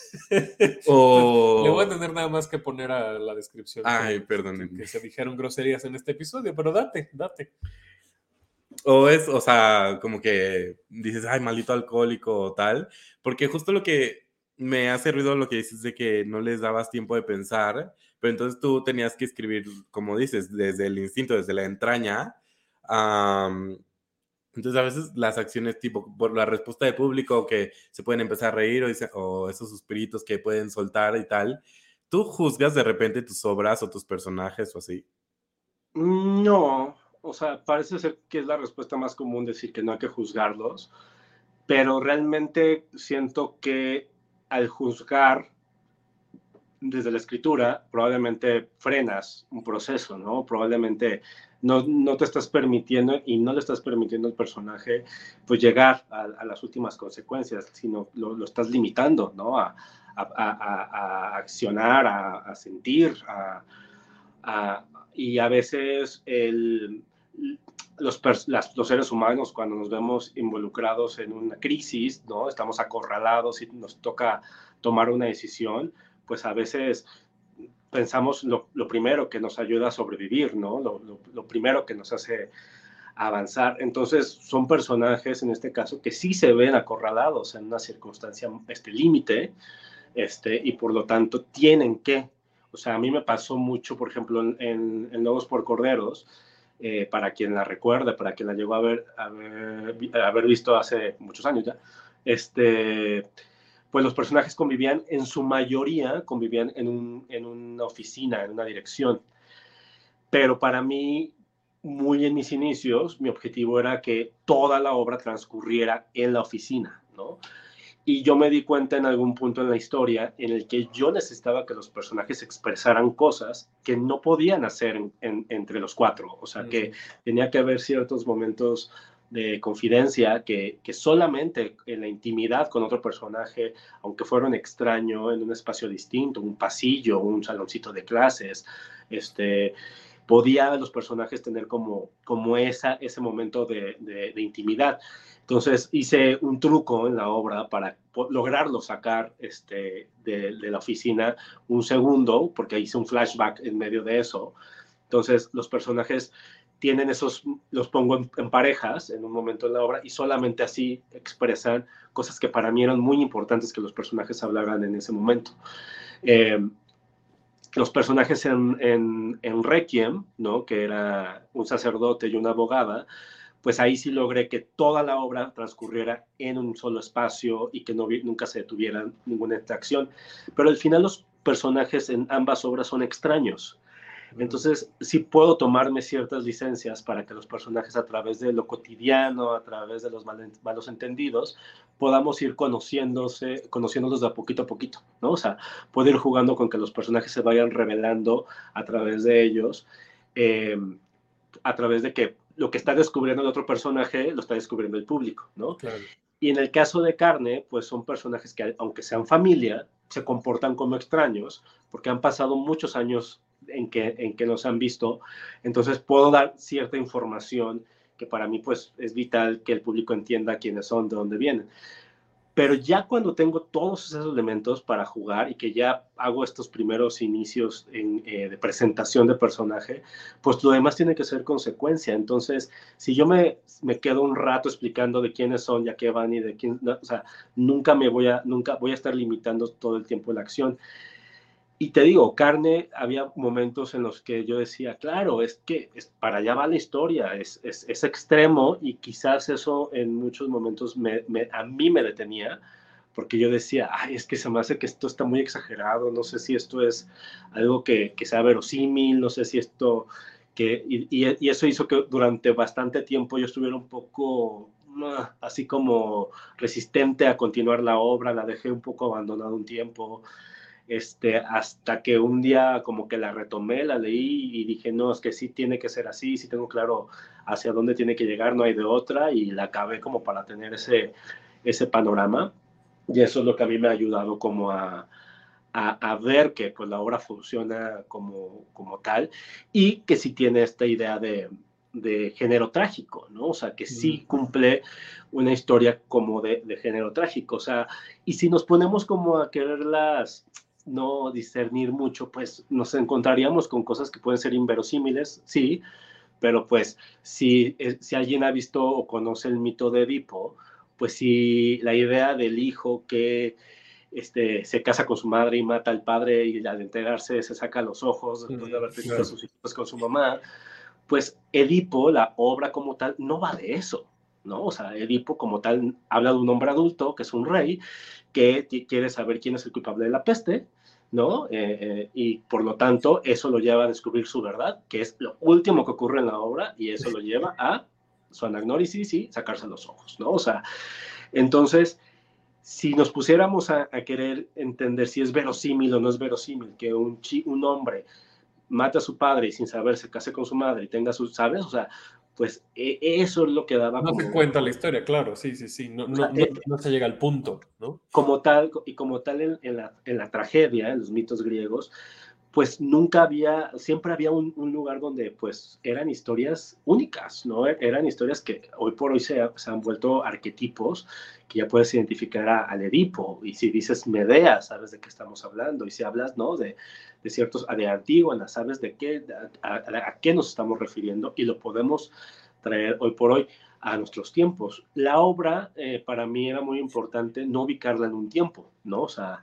o... Le voy a tener nada más que poner a la descripción. Ay, perdón. Que se dijeron groserías en este episodio, pero date, date. O es, o sea, como que dices, ay, maldito alcohólico o tal, porque justo lo que me hace ruido lo que dices de que no les dabas tiempo de pensar, pero entonces tú tenías que escribir, como dices, desde el instinto, desde la entraña, entonces a veces las acciones tipo por la respuesta de público que se pueden empezar a reír o, o esos suspiritos que pueden soltar y tal, ¿tú juzgas de repente tus obras o tus personajes o así? No, o sea, parece ser que es la respuesta más común decir que no hay que juzgarlos, pero realmente siento que al juzgar desde la escritura, probablemente frenas un proceso, ¿no? Probablemente no, no, te estás permitiendo y no le estás permitiendo al personaje pues llegar a, las últimas consecuencias, sino lo, lo estás limitando, ¿no? A, a, a accionar, a, sentir, y a veces el, los, seres humanos cuando nos vemos involucrados en una crisis, ¿no? Estamos acorralados y nos toca tomar una decisión, pues a veces pensamos lo, primero que nos ayuda a sobrevivir, ¿no? Lo, primero que nos hace avanzar. Entonces, son personajes, en este caso, que sí se ven acorralados en una circunstancia, este límite, este, y por lo tanto tienen que, o sea, a mí me pasó mucho, por ejemplo, en, Lobos por Corderos, eh, para quien la recuerde, para quien la llegó a ver, a ver visto hace muchos años ya, este, pues los personajes convivían, en su mayoría, convivían en, un, en una oficina, en una dirección. Pero para mí, muy en mis inicios, mi objetivo era que toda la obra transcurriera en la oficina, ¿no? Y yo me di cuenta en algún punto en la historia en el que yo necesitaba que los personajes expresaran cosas que no podían hacer entre los cuatro. O sea, que tenía que haber ciertos momentos de confidencia que, que, solamente en la intimidad con otro personaje, aunque fuera un extraño, en un espacio distinto, un pasillo, un saloncito de clases, este, podía los personajes tener como, como esa, ese momento de, de, intimidad. Entonces hice un truco en la obra para lograrlo sacar este, de, la oficina un segundo, porque hice un flashback en medio de eso. Entonces los personajes tienen esos, los pongo en, parejas en un momento en la obra y solamente así expresan cosas que para mí eran muy importantes que los personajes hablaran en ese momento. Eh, los personajes en, en, Requiem, ¿no? que era un sacerdote y una abogada, pues ahí sí logré que toda la obra transcurriera en un solo espacio y que no, nunca se detuviera ninguna interacción. Pero al final los personajes en ambas obras son extraños. Entonces, sí puedo tomarme ciertas licencias para que los personajes a través de lo cotidiano, a través de los malos entendidos, podamos ir conociéndose, conociéndolos de a poquito a poquito, ¿no? O sea, puedo ir jugando con que los personajes se vayan revelando a través de ellos, em, a través de que lo que está descubriendo el otro personaje lo está descubriendo el público, ¿no? Y en el caso de Carne, pues son personajes que, aunque sean familia, se comportan como extraños, porque han pasado muchos años en que, en que nos han visto. Entonces puedo dar cierta información que para mí pues es vital que el público entienda quiénes son, de dónde vienen. Pero ya cuando tengo todos esos elementos para jugar y que ya hago estos primeros inicios eh, de presentación de personaje, pues lo demás tiene que ser consecuencia. Entonces, si yo me, me quedo un rato explicando de quiénes son, ya que van y de quién, o sea, nunca me voy a, nunca voy a estar limitando todo el tiempo la acción. Y te digo, carne, había momentos en los que yo decía, claro, es que es, para allá va la historia, es, es, es, extremo y quizás eso en muchos momentos me, a mí me detenía, porque yo decía, ay, es que se me hace que esto está muy exagerado, no sé si esto es algo que, que sea verosímil, no sé si esto, que, y, y, eso hizo que durante bastante tiempo yo estuviera un poco ah, así como resistente a continuar la obra, la dejé un poco abandonada un tiempo este, hasta que un día como que la retomé, la leí y dije, no, es que sí tiene que ser así, sí tengo claro hacia dónde tiene que llegar, no hay de otra, y la acabé como para tener ese, ese panorama, y eso es lo que a mí me ha ayudado como a, a, ver que pues la obra funciona como, como tal, y que sí tiene esta idea de, de género trágico, ¿no? O sea, que sí cumple una historia como de, de, género trágico, o sea, y si nos ponemos como a quererlas no discernir mucho, pues nos encontraríamos con cosas que pueden ser inverosímiles, sí, pero pues si, eh, si alguien ha visto o conoce el mito de Edipo, pues si la idea del hijo que este, se casa con su madre y mata al padre y al enterarse se saca los ojos después de haber tenido a sus hijos con su mamá, pues Edipo, la obra como tal, no va de eso, ¿no? O sea, Edipo como tal habla de un hombre adulto, que es un rey, que quiere saber quién es el culpable de la peste, ¿no? Eh, eh, y por lo tanto, eso lo lleva a descubrir su verdad, que es lo último que ocurre en la obra, y eso lo lleva a su anagnórisis y sacarse los ojos, ¿no? O sea, entonces, si nos pusiéramos a, querer entender si es verosímil o no es verosímil que un, un hombre mate a su padre y sin saber se case con su madre y tenga sus, ¿sabes? O sea, pues e, eso es lo que daba. No se cuenta la historia, claro, sí, sí, sí, no, no, eh, no, se llega al punto, ¿no? Como tal, y como tal en, en, la, en la, tragedia, en los mitos griegos, pues nunca había, siempre había un, un, lugar donde pues eran historias únicas, ¿no? Eran historias que hoy por hoy se, se han vuelto arquetipos que ya puedes identificar a, al Edipo, y si dices Medea, sabes de qué estamos hablando, y si hablas, ¿no? De, de ciertos, de Antígona, sabes de qué, a, a, qué nos estamos refiriendo, y lo podemos traer hoy por hoy a nuestros tiempos. La obra, eh, para mí era muy importante no ubicarla en un tiempo, ¿no? O sea,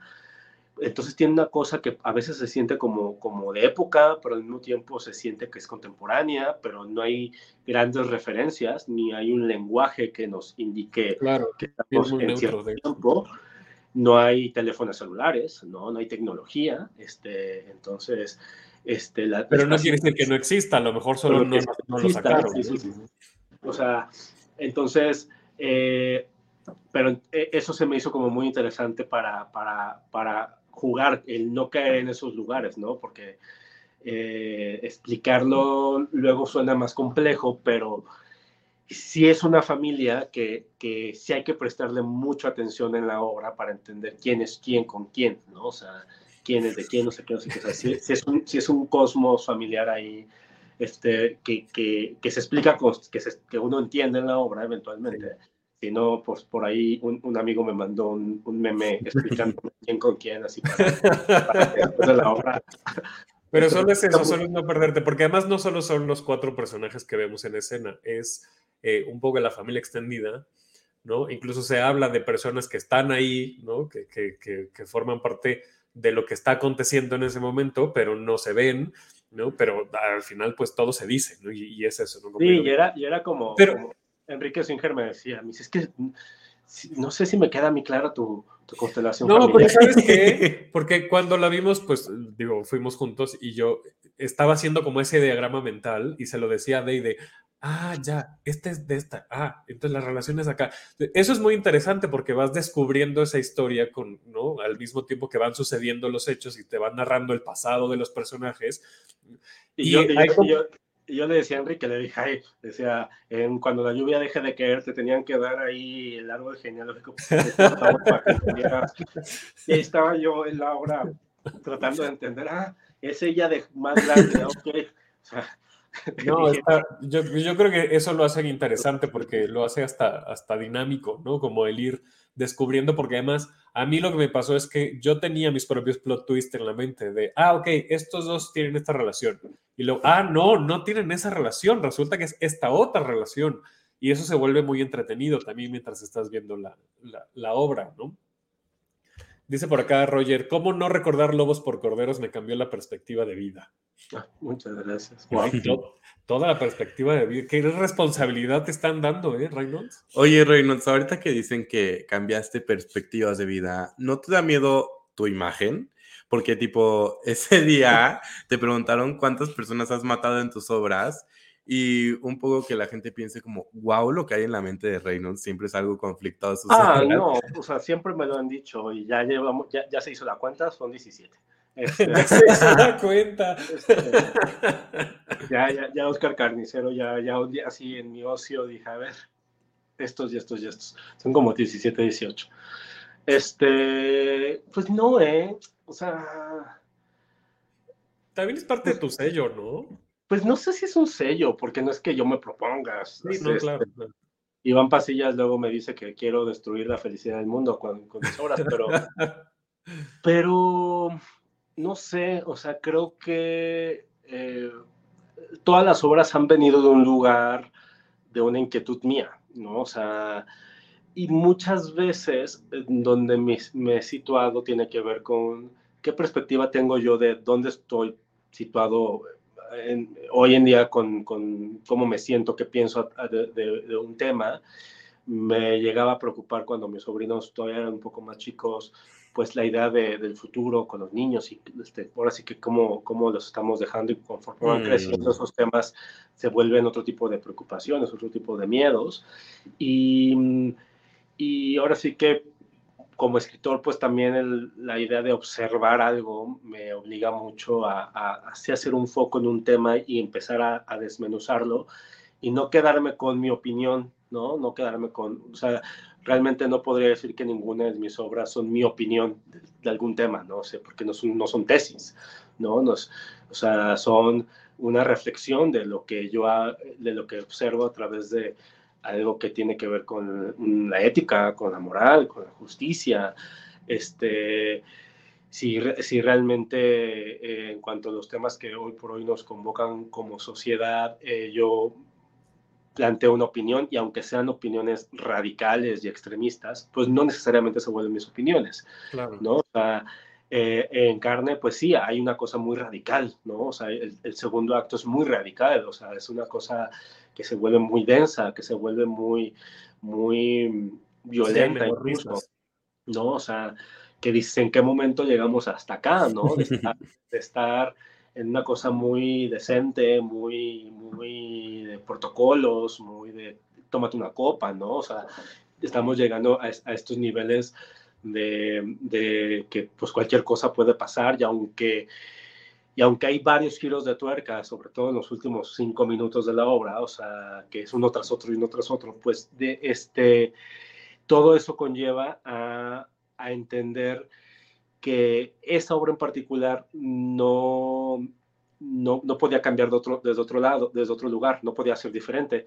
entonces tiene una cosa que a veces se siente como, como de época, pero al mismo tiempo se siente que es contemporánea, pero no hay grandes referencias, ni hay un lenguaje que nos indique claro, que estamos en cierto tiempo. No hay teléfonos celulares, no, no hay tecnología, este, entonces... Este, la, pero no quiere decir que no exista, a lo mejor solo no, no, lo sacaron. o sea, entonces, eh, pero eh, eso se me hizo como muy interesante para, para, para jugar, el no caer en esos lugares, ¿no? Porque eh, explicarlo luego suena más complejo, pero sí es una familia que, que sí hay que prestarle mucha atención en la obra para entender quién es quién con quién, ¿no? O sea, quién es de quién, no sé qué, no sé qué. O es, un, es un cosmos familiar ahí este, que, que, que se explica, que, se, que uno entiende en la obra eventualmente. Si no, pues por ahí un, un amigo me mandó un, un, meme explicando quién con quién, así para, para después de la obra. Pero solo es eso, solo es no perderte, porque además no solo son los cuatro personajes que vemos en escena, es eh, un poco la familia extendida, ¿no? Incluso se habla de personas que están ahí, ¿no? Que, que, que, que, forman parte de lo que está aconteciendo en ese momento, pero no se ven, ¿no? Pero al final, pues todo se dice, ¿no? Y, y es eso, ¿no? Sí, y era, y era como, pero, como Enrique Singer me decía, me dice, es que no sé si me queda a mí clara tu, tu constelación. No, pero ¿sabes qué? Porque cuando la vimos, pues, digo, fuimos juntos y yo estaba haciendo como ese diagrama mental y se lo decía a Deide, ah, ya, este es de esta, ah, entonces las relaciones acá. Eso es muy interesante porque vas descubriendo esa historia con, ¿no? Al mismo tiempo que van sucediendo los hechos y te van narrando el pasado de los personajes. Y, y yo, y yo, yo, le decía a Enrique, le dije, ay, decía, en, cuando la lluvia deje de caer, te tenían que dar ahí el árbol genealógico. y ahí estaba yo en la obra tratando de entender, ah, es ella de más grande, ok. O sea, no, está, yo, yo, creo que eso lo hace interesante porque lo hace hasta, hasta dinámico, ¿no? Como el ir descubriendo, porque además a mí lo que me pasó es que yo tenía mis propios plot twists en la mente de, ah, ok, estos dos tienen esta relación. Y luego, ah, no, no tienen esa relación, resulta que es esta otra relación. Y eso se vuelve muy entretenido también mientras estás viendo la, la, la obra, ¿no? Dice por acá Roger, ¿cómo no recordar Lobos por Corderos me cambió la perspectiva de vida? Ah, muchas gracias. Wow. Toda la perspectiva de vida. ¿Qué responsabilidad te están dando, eh, Reynolds? Oye, Reynolds, ahorita que dicen que cambiaste perspectivas de vida, ¿no te da miedo tu imagen? Porque tipo, ese día te preguntaron cuántas personas has matado en tus obras y un poco que la gente piense como, wow, lo que hay en la mente de Reynolds siempre es algo conflictado. Ah, no, o sea, siempre me lo han dicho y ya llevamos, ya, ya se hizo la cuenta, son 17. Este, ya se hizo la cuenta. Este, ya, ya, ya Oscar Carnicero, ya, ya un día así en mi ocio dije, a ver, estos y estos y estos. Son como 17, 18. Este, pues no, ¿eh? O sea... También es parte de tu sello, ¿no? Pues no sé si es un sello, porque no es que yo me proponga. Sí, no, este, claro, claro. Iván Pasillas luego me dice que quiero destruir la felicidad del mundo con, con mis obras, pero, pero no sé, o sea, creo que eh, todas las obras han venido de un lugar, de una inquietud mía, ¿no? O sea, y muchas veces donde me, me he situado tiene que ver con qué perspectiva tengo yo de dónde estoy situado en, hoy en día con, con, cómo me siento, qué pienso de, de, de, un tema, me llegaba a preocupar cuando mis sobrinos todavía eran un poco más chicos, pues la idea de, del futuro con los niños y este, ahora sí que cómo, cómo los estamos dejando y conforme van mm. creciendo esos temas se vuelven otro tipo de preocupaciones, otro tipo de miedos. Y, y ahora sí que como escritor, pues también el, la idea de observar algo me obliga mucho a, a, a hacer un foco en un tema y empezar a, a, desmenuzarlo y no quedarme con mi opinión, ¿no? No quedarme con, o sea, realmente no podría decir que ninguna de mis obras son mi opinión de, de algún tema, ¿no? O sea, porque no son, no son tesis, ¿no? O sea, son una reflexión de lo que yo, de lo que observo a través de, algo que tiene que ver con la ética, con la moral, con la justicia, este, si, si realmente eh, en cuanto a los temas que hoy por hoy nos convocan como sociedad, eh, yo planteo una opinión y aunque sean opiniones radicales y extremistas, pues no necesariamente se vuelven mis opiniones, claro. ¿no? O sea, Eh, en carne, pues sí, hay una cosa muy radical, ¿no? O sea, el, segundo acto es muy radical, o sea, es una cosa que se vuelve muy densa, que se vuelve muy, muy violenta, ¿no? O sea, que dice en qué momento llegamos hasta acá, ¿no? De estar, en una cosa muy decente, muy, muy de protocolos, muy de tómate una copa, ¿no? O sea, estamos llegando a, a estos niveles de, que pues cualquier cosa puede pasar y aunque, y aunque hay varios giros de tuerca, sobre todo en los últimos cinco minutos de la obra, o sea, que es uno tras otro y uno tras otro, pues de este, todo eso conlleva a, a entender que esa obra en particular no, no, no, podía cambiar de otro, desde otro lado, desde otro lugar, no podía ser diferente.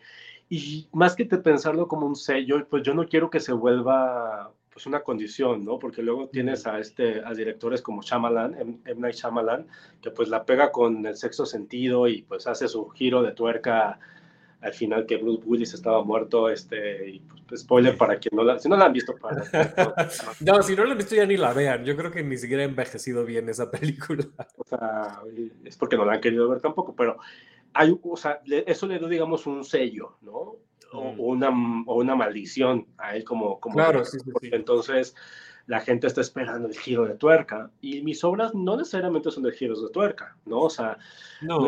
Y más que pensarlo como un sello, pues yo no quiero que se vuelva pues una condición, ¿no? Porque luego tienes a, este, a directores como Shyamalan, M. Night Shyamalan, que pues la pega con el sexto sentido y pues hace su giro de tuerca al final que Bruce Willis estaba muerto, este, y pues, spoiler para quien no la, si no la han visto, para, no, si no la han visto ya ni la vean, yo creo que ni siquiera ha envejecido bien esa película. O sea, es porque no la han querido ver tampoco, pero hay, o sea, eso le da, digamos, un sello, ¿no? o, una, o una maldición a él como... como claro, sí, Entonces la gente está esperando el giro de tuerca y mis obras no necesariamente son de giros de tuerca, ¿no? O sea, no,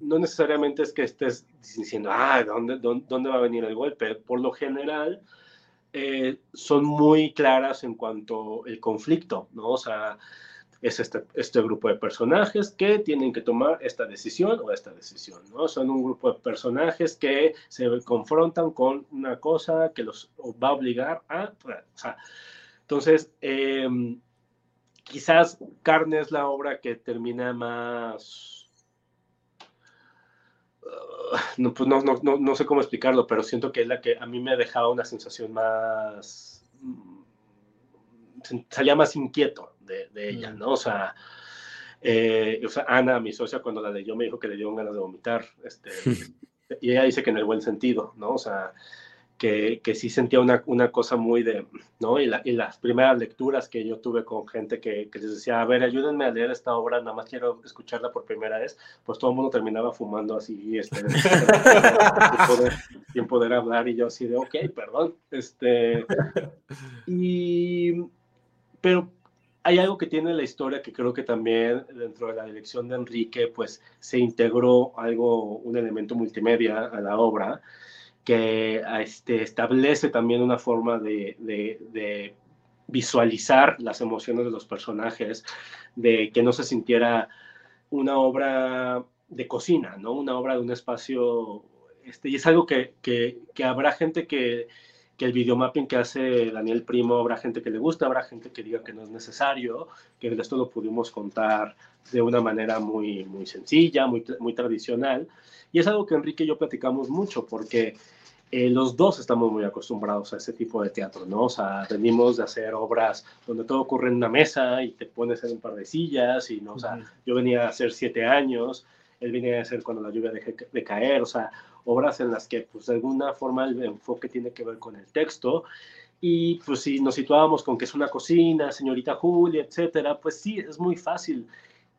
no, necesariamente es que estés diciendo, ah, ¿dónde, dónde, va a venir el golpe? Por lo general, eh, son muy claras en cuanto al conflicto, ¿no? O sea, es este, este grupo de personajes que tienen que tomar esta decisión o esta decisión, ¿no? Son un grupo de personajes que se confrontan con una cosa que los va a obligar a... Entonces, em, quizás Carne es la obra que termina más... No, pues no, no, no, sé cómo explicarlo, pero siento que es la que a mí me ha dejado una sensación más... Salía más inquieto, de, ella, mm. ¿no? O sea, eh, o sea, Ana, mi socia, cuando la leyó me dijo que le dio ganas de vomitar, este, y ella dice que en el buen sentido, ¿no? O sea, que, que sí sentía una, una, cosa muy de, ¿no? Y, las primeras lecturas que yo tuve con gente que, que, les decía, a ver, ayúdenme a leer esta obra, nada más quiero escucharla por primera vez, pues todo el mundo terminaba fumando así, este, sin, poder, sin poder hablar, y yo así de, ok, perdón, este, y, pero hay algo que tiene la historia que creo que también dentro de la dirección de Enrique, pues se integró algo, un elemento multimedia a la obra que este, establece también una forma de, visualizar las emociones de los personajes, de que no se sintiera una obra de cocina, ¿no? Una obra de un espacio, este, y es algo que, que habrá gente que que el videomapping que hace Daniel Primo, habrá gente que le gusta, habrá gente que diga que no es necesario, que esto lo pudimos contar de una manera muy, muy sencilla, muy, muy tradicional. Y es algo que Enrique y yo platicamos mucho porque eh, los dos estamos muy acostumbrados a ese tipo de teatro, ¿no? O sea, venimos de hacer obras donde todo ocurre en una mesa y te pones en un par de sillas y, ¿no? O sea, yo venía a hacer siete años, él venía a hacer cuando la lluvia deje de caer, o sea, obras en las que pues de alguna forma el enfoque tiene que ver con el texto. Y pues si nos situábamos con que es una cocina, señorita Julia, etcétera, pues sí, es muy fácil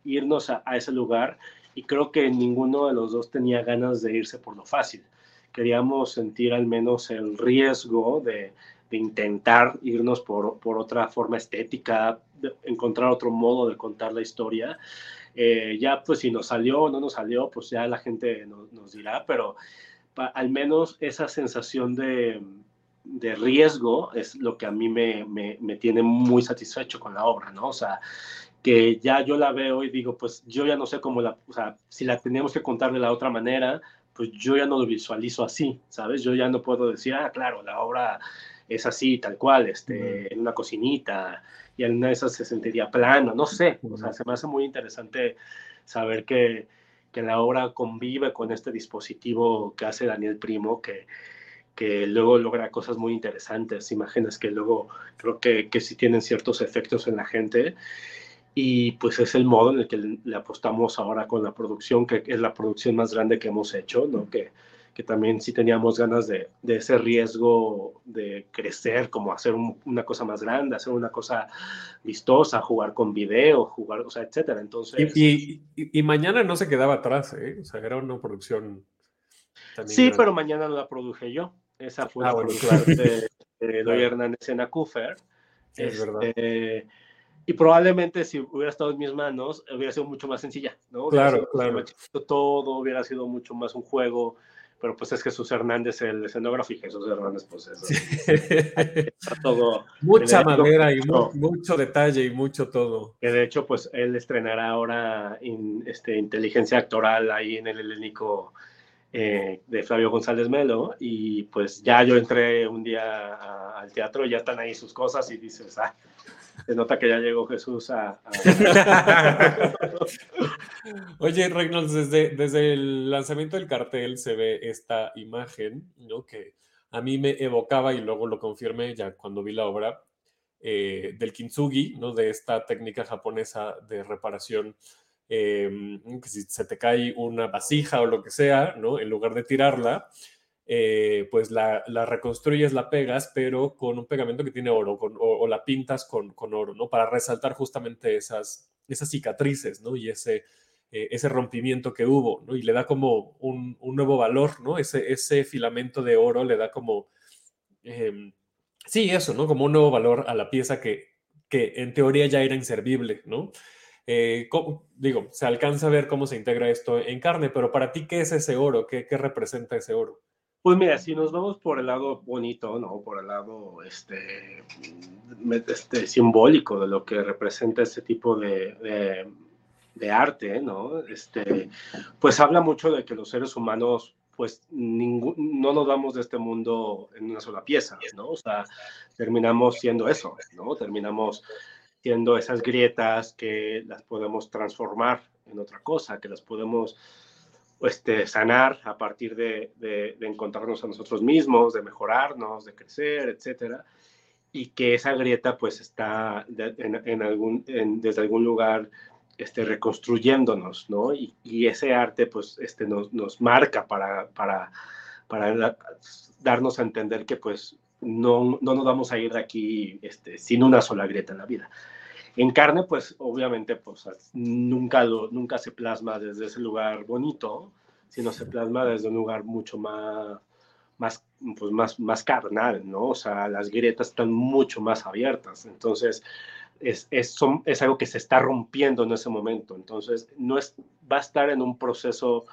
irnos a, ese lugar. Y creo que ninguno de los dos tenía ganas de irse por lo fácil. Queríamos sentir al menos el riesgo de, de intentar irnos por, por, otra forma estética, de encontrar otro modo de contar la historia eh, ya pues si nos salió o no nos salió, pues ya la gente nos dirá, pero al menos esa sensación de, de, riesgo es lo que a mí me, me, me, tiene muy satisfecho con la obra, ¿no? O sea, que ya yo la veo y digo, pues yo ya no sé cómo la, o sea, si la tenemos que contar de la otra manera, pues yo ya no lo visualizo así, ¿sabes? Yo ya no puedo decir, ah, claro, la obra es así, tal cual, este, en una cocinita, y en una de esas se sentiría plano, no sé, o sea, se me hace muy interesante saber que, que la obra convive con este dispositivo que hace Daniel Primo, que, que luego logra cosas muy interesantes, imágenes que luego creo que, que sí tienen ciertos efectos en la gente, y pues es el modo en el que le apostamos ahora con la producción, que es la producción más grande que hemos hecho, ¿no? Que, que también sí teníamos ganas de, de ese riesgo de crecer, como hacer una cosa más grande, hacer una cosa vistosa, jugar con video, jugar, o sea, etcétera. Entonces... Y, y, mañana no se quedaba atrás, ¿eh? O sea, era una producción... Sí, pero mañana la produje yo. Esa fue ah, la producción de, de Doy Hernández en Acufer. Es verdad. Este, y probablemente si hubiera estado en mis manos, hubiera sido mucho más sencilla, ¿no? Claro, claro. Todo hubiera sido mucho más un juego, pero pues es Jesús Hernández el escenógrafo y Jesús Hernández pues es todo. Mucha madera y mucho detalle y mucho todo. Que de hecho pues él estrenará ahora este, inteligencia actoral ahí en el helénico eh, de Flavio González Melo y pues ya yo entré un día al teatro y ya están ahí sus cosas y dices, ah, se nota que ya llegó Jesús a... Oye, Reynolds, desde, desde el lanzamiento del cartel se ve esta imagen, ¿no? Que a mí me evocaba, y luego lo confirmé ya cuando vi la obra, eh, del kintsugi, ¿no? De esta técnica japonesa de reparación, em, que si se te cae una vasija o lo que sea, ¿no? En lugar de tirarla, eh, pues la, reconstruyes, la pegas, pero con un pegamento que tiene oro o, la pintas con, oro, ¿no? Para resaltar justamente esas, esas cicatrices, ¿no? Y ese, eh, ese rompimiento que hubo, ¿no? Y le da como un, nuevo valor, ¿no? Ese, ese filamento de oro le da como, em, sí, eso, ¿no? Como un nuevo valor a la pieza que, que en teoría ya era inservible, ¿no? Eh, digo, se alcanza a ver cómo se integra esto en carne, pero para ti, ¿qué es ese oro? ¿Qué, qué representa ese oro? Pues mira, si nos vamos por el lado bonito, ¿no? Por el lado este, este simbólico de lo que representa este tipo de, arte, ¿no? Este, pues habla mucho de que los seres humanos, pues ningún, no nos vamos de este mundo en una sola pieza, ¿no? O sea, terminamos siendo eso, ¿no? Terminamos siendo esas grietas que las podemos transformar en otra cosa, que las podemos este, sanar a partir de, de, encontrarnos a nosotros mismos, de mejorarnos, de crecer, etcétera, y que esa grieta pues está en, algún, desde algún lugar este, reconstruyéndonos, ¿no? Y, ese arte pues este, nos, nos marca para, darnos a entender que pues no, no nos vamos a ir de aquí este, sin una sola grieta en la vida. En carne, pues obviamente, pues nunca, se plasma desde ese lugar bonito, sino se plasma desde un lugar mucho más, más, pues carnal, ¿no? O sea, las grietas están mucho más abiertas. Entonces, es, es, es algo que se está rompiendo en ese momento. Entonces, no es, va a estar en un proceso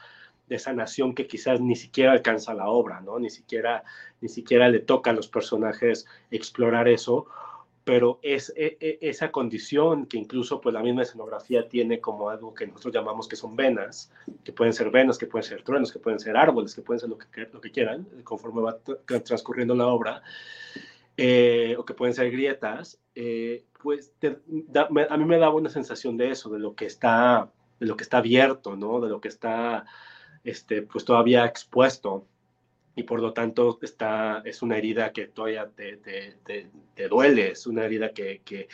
de sanación que quizás ni siquiera alcanza la obra, ¿no? Ni siquiera, ni siquiera le toca a los personajes explorar eso, pero es e, e, esa condición que incluso pues la misma escenografía tiene como algo que nosotros llamamos que son venas, que pueden ser venas, que pueden ser truenos, que pueden ser árboles, que pueden ser lo que, lo que quieran, conforme va transcurriendo la obra, eh, o que pueden ser grietas, eh, pues a mí me da una sensación de eso, de lo que está, de lo que está abierto, ¿no? De lo que está, este, pues todavía expuesto y por lo tanto está, es una herida que todavía te, te, te, duele, es una herida que, que,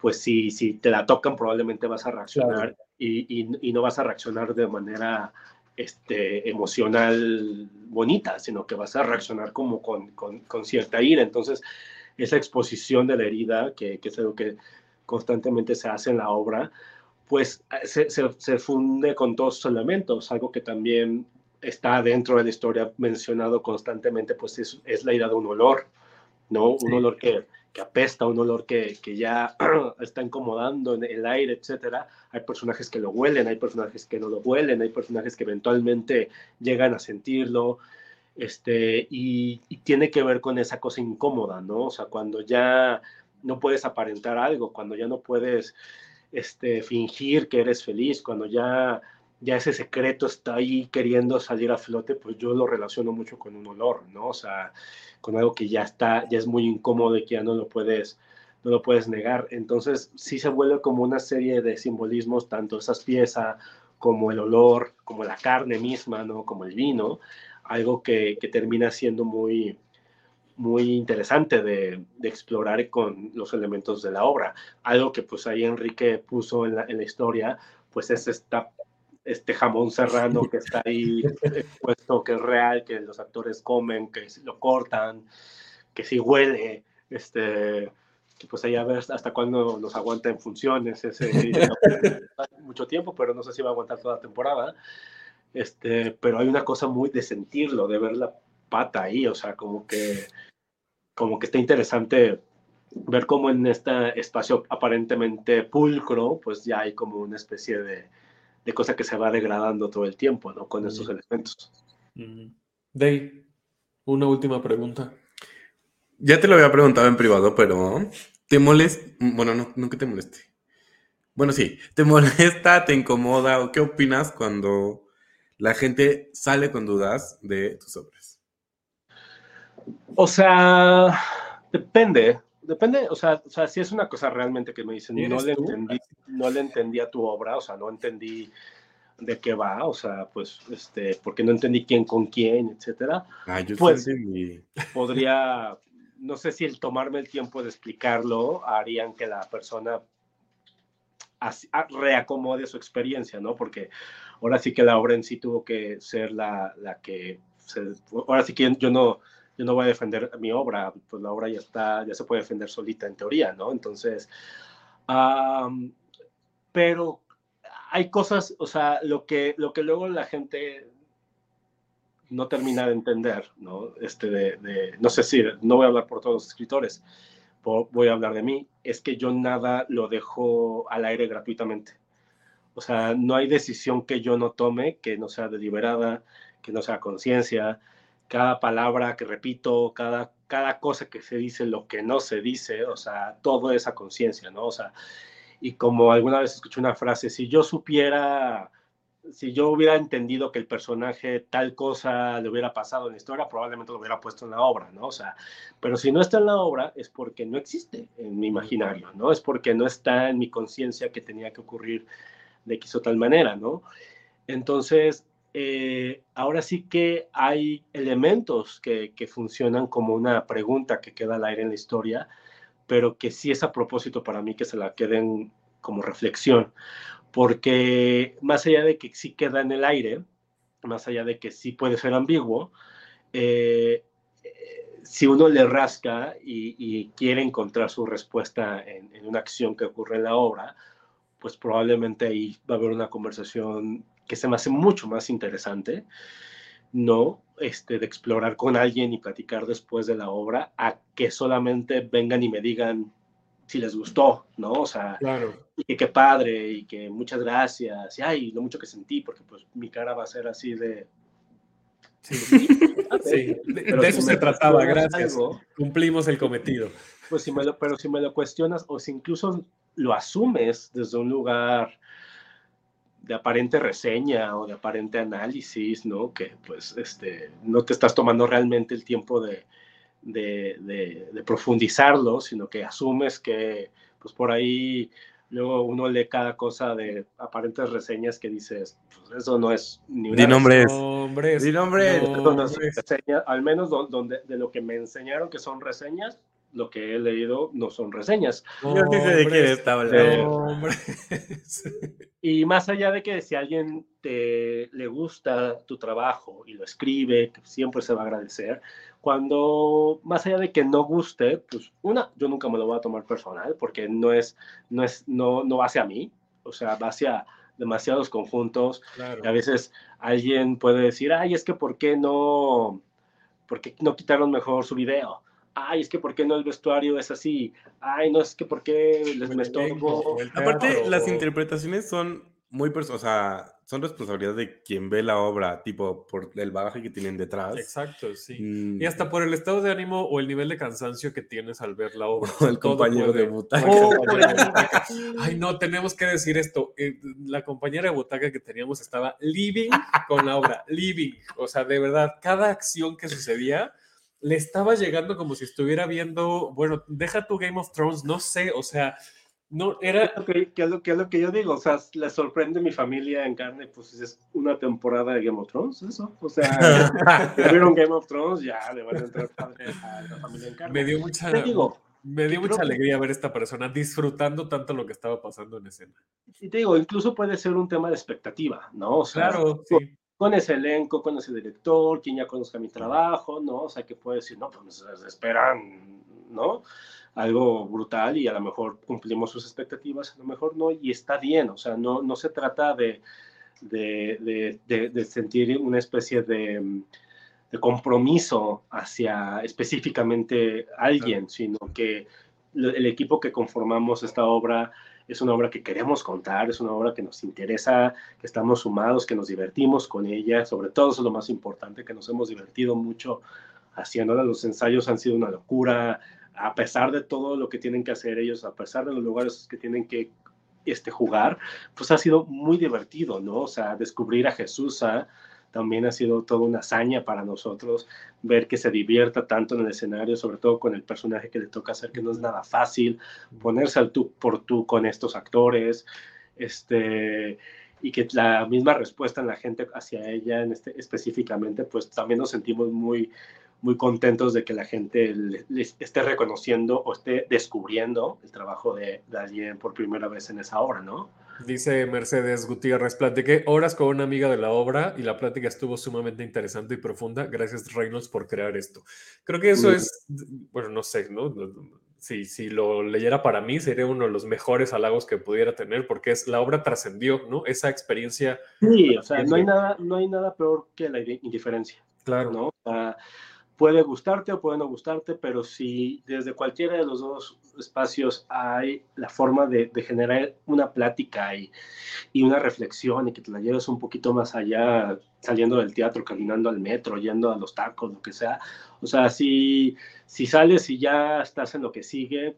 pues si, si te la tocan probablemente vas a reaccionar y, y, y, no vas a reaccionar de manera este, emocional bonita, sino que vas a reaccionar como con, con, con cierta ira. Entonces, esa exposición de la herida, que, que, es algo que constantemente se hace en la obra, pues se, se, se funde con todos sus elementos, algo que también está dentro de la historia mencionado constantemente, pues es, es la idea de un olor, ¿no? Un olor que, que, apesta, un olor que, que ya está incomodando en el aire, etcétera. Hay personajes que lo huelen, hay personajes que no lo huelen, hay personajes que eventualmente llegan a sentirlo, este, y, tiene que ver con esa cosa incómoda, ¿no? O sea, cuando ya no puedes aparentar algo, cuando ya no puedes este, fingir que eres feliz, cuando ya ya ese secreto está ahí queriendo salir a flote, pues yo lo relaciono mucho con un olor, ¿no? O sea, con algo que ya está, ya es muy incómodo y que ya no lo puedes, no lo puedes negar. Entonces, sí se vuelve como una serie de simbolismos, tanto esas piezas como el olor, como la carne misma, ¿no? Como el vino, algo que, que termina siendo muy, muy interesante de, de, explorar con los elementos de la obra. Algo que pues ahí Enrique puso en la, en la historia, pues es esta este jamón serrano que está ahí puesto, que es real, que los actores comen, que lo cortan, que sí huele, este, pues ahí a ver hasta cuándo nos aguanta en funciones, ese, mucho tiempo, pero no sé si va a aguantar toda la temporada, este, pero hay una cosa muy de sentirlo, de ver la pata ahí, o sea, como que, como que está interesante ver cómo en este espacio aparentemente pulcro, pues ya hay como una especie de, de cosa que se va degradando todo el tiempo, ¿no? Con estos elementos. Day, una última pregunta. Ya te lo había preguntado en privado, pero ¿te molesta? Bueno, no, no que te moleste. Bueno, sí, ¿te molesta, te incomoda o qué opinas cuando la gente sale con dudas de tus obras? O sea, depende, depende, o sea, o sea, si es una cosa realmente que me dicen, no le, entendí, no le entendí a tu obra, o sea, no entendí de qué va, o sea, pues, este, porque no entendí quién con quién, etcétera. Ah, yo pues, podría, no sé si el tomarme el tiempo de explicarlo harían que la persona reacomode su experiencia, ¿no? Porque ahora sí que la obra en sí tuvo que ser la, la que, ahora sí que yo no, yo no voy a defender mi obra, pues la obra ya está, ya se puede defender solita en teoría, ¿no? Entonces, pero hay cosas, o sea, lo que, lo que luego la gente no termina de entender, ¿no? Este de, no sé si, no voy a hablar por todos los escritores, voy a hablar de mí, es que yo nada lo dejo al aire gratuitamente. O sea, no hay decisión que yo no tome que no sea deliberada, que no sea conciencia, cada palabra que repito, cada, cada cosa que se dice, lo que no se dice, o sea, todo esa conciencia, ¿no? O sea, y como alguna vez escuché una frase, si yo supiera, si yo hubiera entendido que el personaje tal cosa le hubiera pasado en la historia, probablemente lo hubiera puesto en la obra, ¿no? O sea, pero si no está en la obra es porque no existe en mi imaginario, ¿no? Es porque no está en mi conciencia que tenía que ocurrir de X o tal manera, ¿no? Entonces, eh, ahora sí que hay elementos que, que, funcionan como una pregunta que queda al aire en la historia, pero que sí es a propósito para mí que se la queden como reflexión, porque más allá de que sí queda en el aire, más allá de que sí puede ser ambiguo, eh, si uno le rasca y, quiere encontrar su respuesta en, en, una acción que ocurre en la obra, pues probablemente ahí va a haber una conversación que se me hace mucho más interesante, ¿no? Este, de explorar con alguien y platicar después de la obra, a que solamente vengan y me digan si les gustó, ¿no? O sea, claro. y que qué padre, y que muchas gracias, y ay, lo mucho que sentí, porque pues mi cara va a ser así de... Sí, sí. de, eso se trataba, gracias. Cumplimos el cometido. Pues si me lo, pero si me lo cuestionas, o si incluso lo asumes desde un lugar de aparente reseña o de aparente análisis, ¿no? Que pues este, no te estás tomando realmente el tiempo de, de, de, profundizarlo, sino que asumes que pues por ahí luego uno lee cada cosa de aparentes reseñas que dices, pues eso no es ni una... Di nombres. Di nombres. al menos donde, de lo que me enseñaron que son reseñas, lo que he leído no son reseñas. Yo sé de qué está hablando. y más allá de que si a alguien te le gusta tu trabajo y lo escribe, siempre se va a agradecer. Cuando, más allá de que no guste, pues una, yo nunca me lo voy a tomar personal porque no es, no es, no, no va hacia mí, o sea, va hacia demasiados conjuntos. Y a veces alguien puede decir, ay, es que ¿por qué no, por qué no quitaron mejor su video? Ay, es que ¿por qué no el vestuario es así? Ay, no, es que ¿por qué les me estorbo? Aparte, las interpretaciones son muy, o sea, son responsabilidad de quien ve la obra, tipo, por el bagaje que tienen detrás. Exacto, sí. Mm. Y hasta por el estado de ánimo o el nivel de cansancio que tienes al ver la obra. O el compañero de butaca. Ay, no, tenemos que decir esto. Eh, la compañera de butaca que teníamos estaba living con la obra, living. O sea, de verdad, cada acción que sucedía le estaba llegando como si estuviera viendo, bueno, deja tu Game of Thrones, no sé, o sea, no era... ¿Qué, es lo, que, es lo que yo digo? O sea, le sorprende mi familia en carne, pues es una temporada de Game of Thrones, eso. O sea, vieron Game of Thrones, ya le van a entrar padre a la familia en carne. Me dio mucha... Te digo, Me dio mucha alegría ver a esta persona disfrutando tanto lo que estaba pasando en escena. Y te digo, incluso puede ser un tema de expectativa, ¿no? O sea, claro, sí. Con ese elenco, con ese director, quien ya conozca mi trabajo, ¿no? O sea, que puede decir, no, pues esperan, ¿no? Algo brutal y a lo mejor cumplimos sus expectativas, a lo mejor no, y está bien, o sea, no, no se trata de, de, de, de sentir una especie de compromiso hacia específicamente alguien, sino que el equipo que conformamos esta obra es una obra que queremos contar, es una obra que nos interesa, que estamos sumados, que nos divertimos con ella, sobre todo eso es lo más importante, que nos hemos divertido mucho haciéndola, los ensayos han sido una locura, a pesar de todo lo que tienen que hacer ellos, a pesar de los lugares que tienen que este, jugar, pues ha sido muy divertido, ¿no? O sea, descubrir a Jesús, a también ha sido toda una hazaña para nosotros ver que se divierta tanto en el escenario, sobre todo con el personaje que le toca hacer, que no es nada fácil, ponerse al tú por tú con estos actores, este, y que la misma respuesta en la gente hacia ella en este, específicamente, pues también nos sentimos muy, muy contentos de que la gente les esté reconociendo o esté descubriendo el trabajo de, de alguien por primera vez en esa obra, ¿no? Dice Mercedes Gutiérrez, platiqué horas con una amiga de la obra y la plática estuvo sumamente interesante y profunda. Gracias Reynolds por crear esto. Creo que eso es, bueno, no sé, ¿no? Si, si lo leyera para mí sería uno de los mejores halagos que pudiera tener porque es la obra trascendió, ¿no? Esa experiencia. Sí, o sea, no hay nada, no hay nada peor que la indiferencia. Claro. ¿no? Puede gustarte o puede no gustarte, pero si desde cualquiera de los dos espacios hay la forma de, generar una plática y, y, una reflexión y que te la lleves un poquito más allá, saliendo del teatro, caminando al metro, yendo a los tacos, lo que sea. O sea, si, si sales y ya estás en lo que sigue,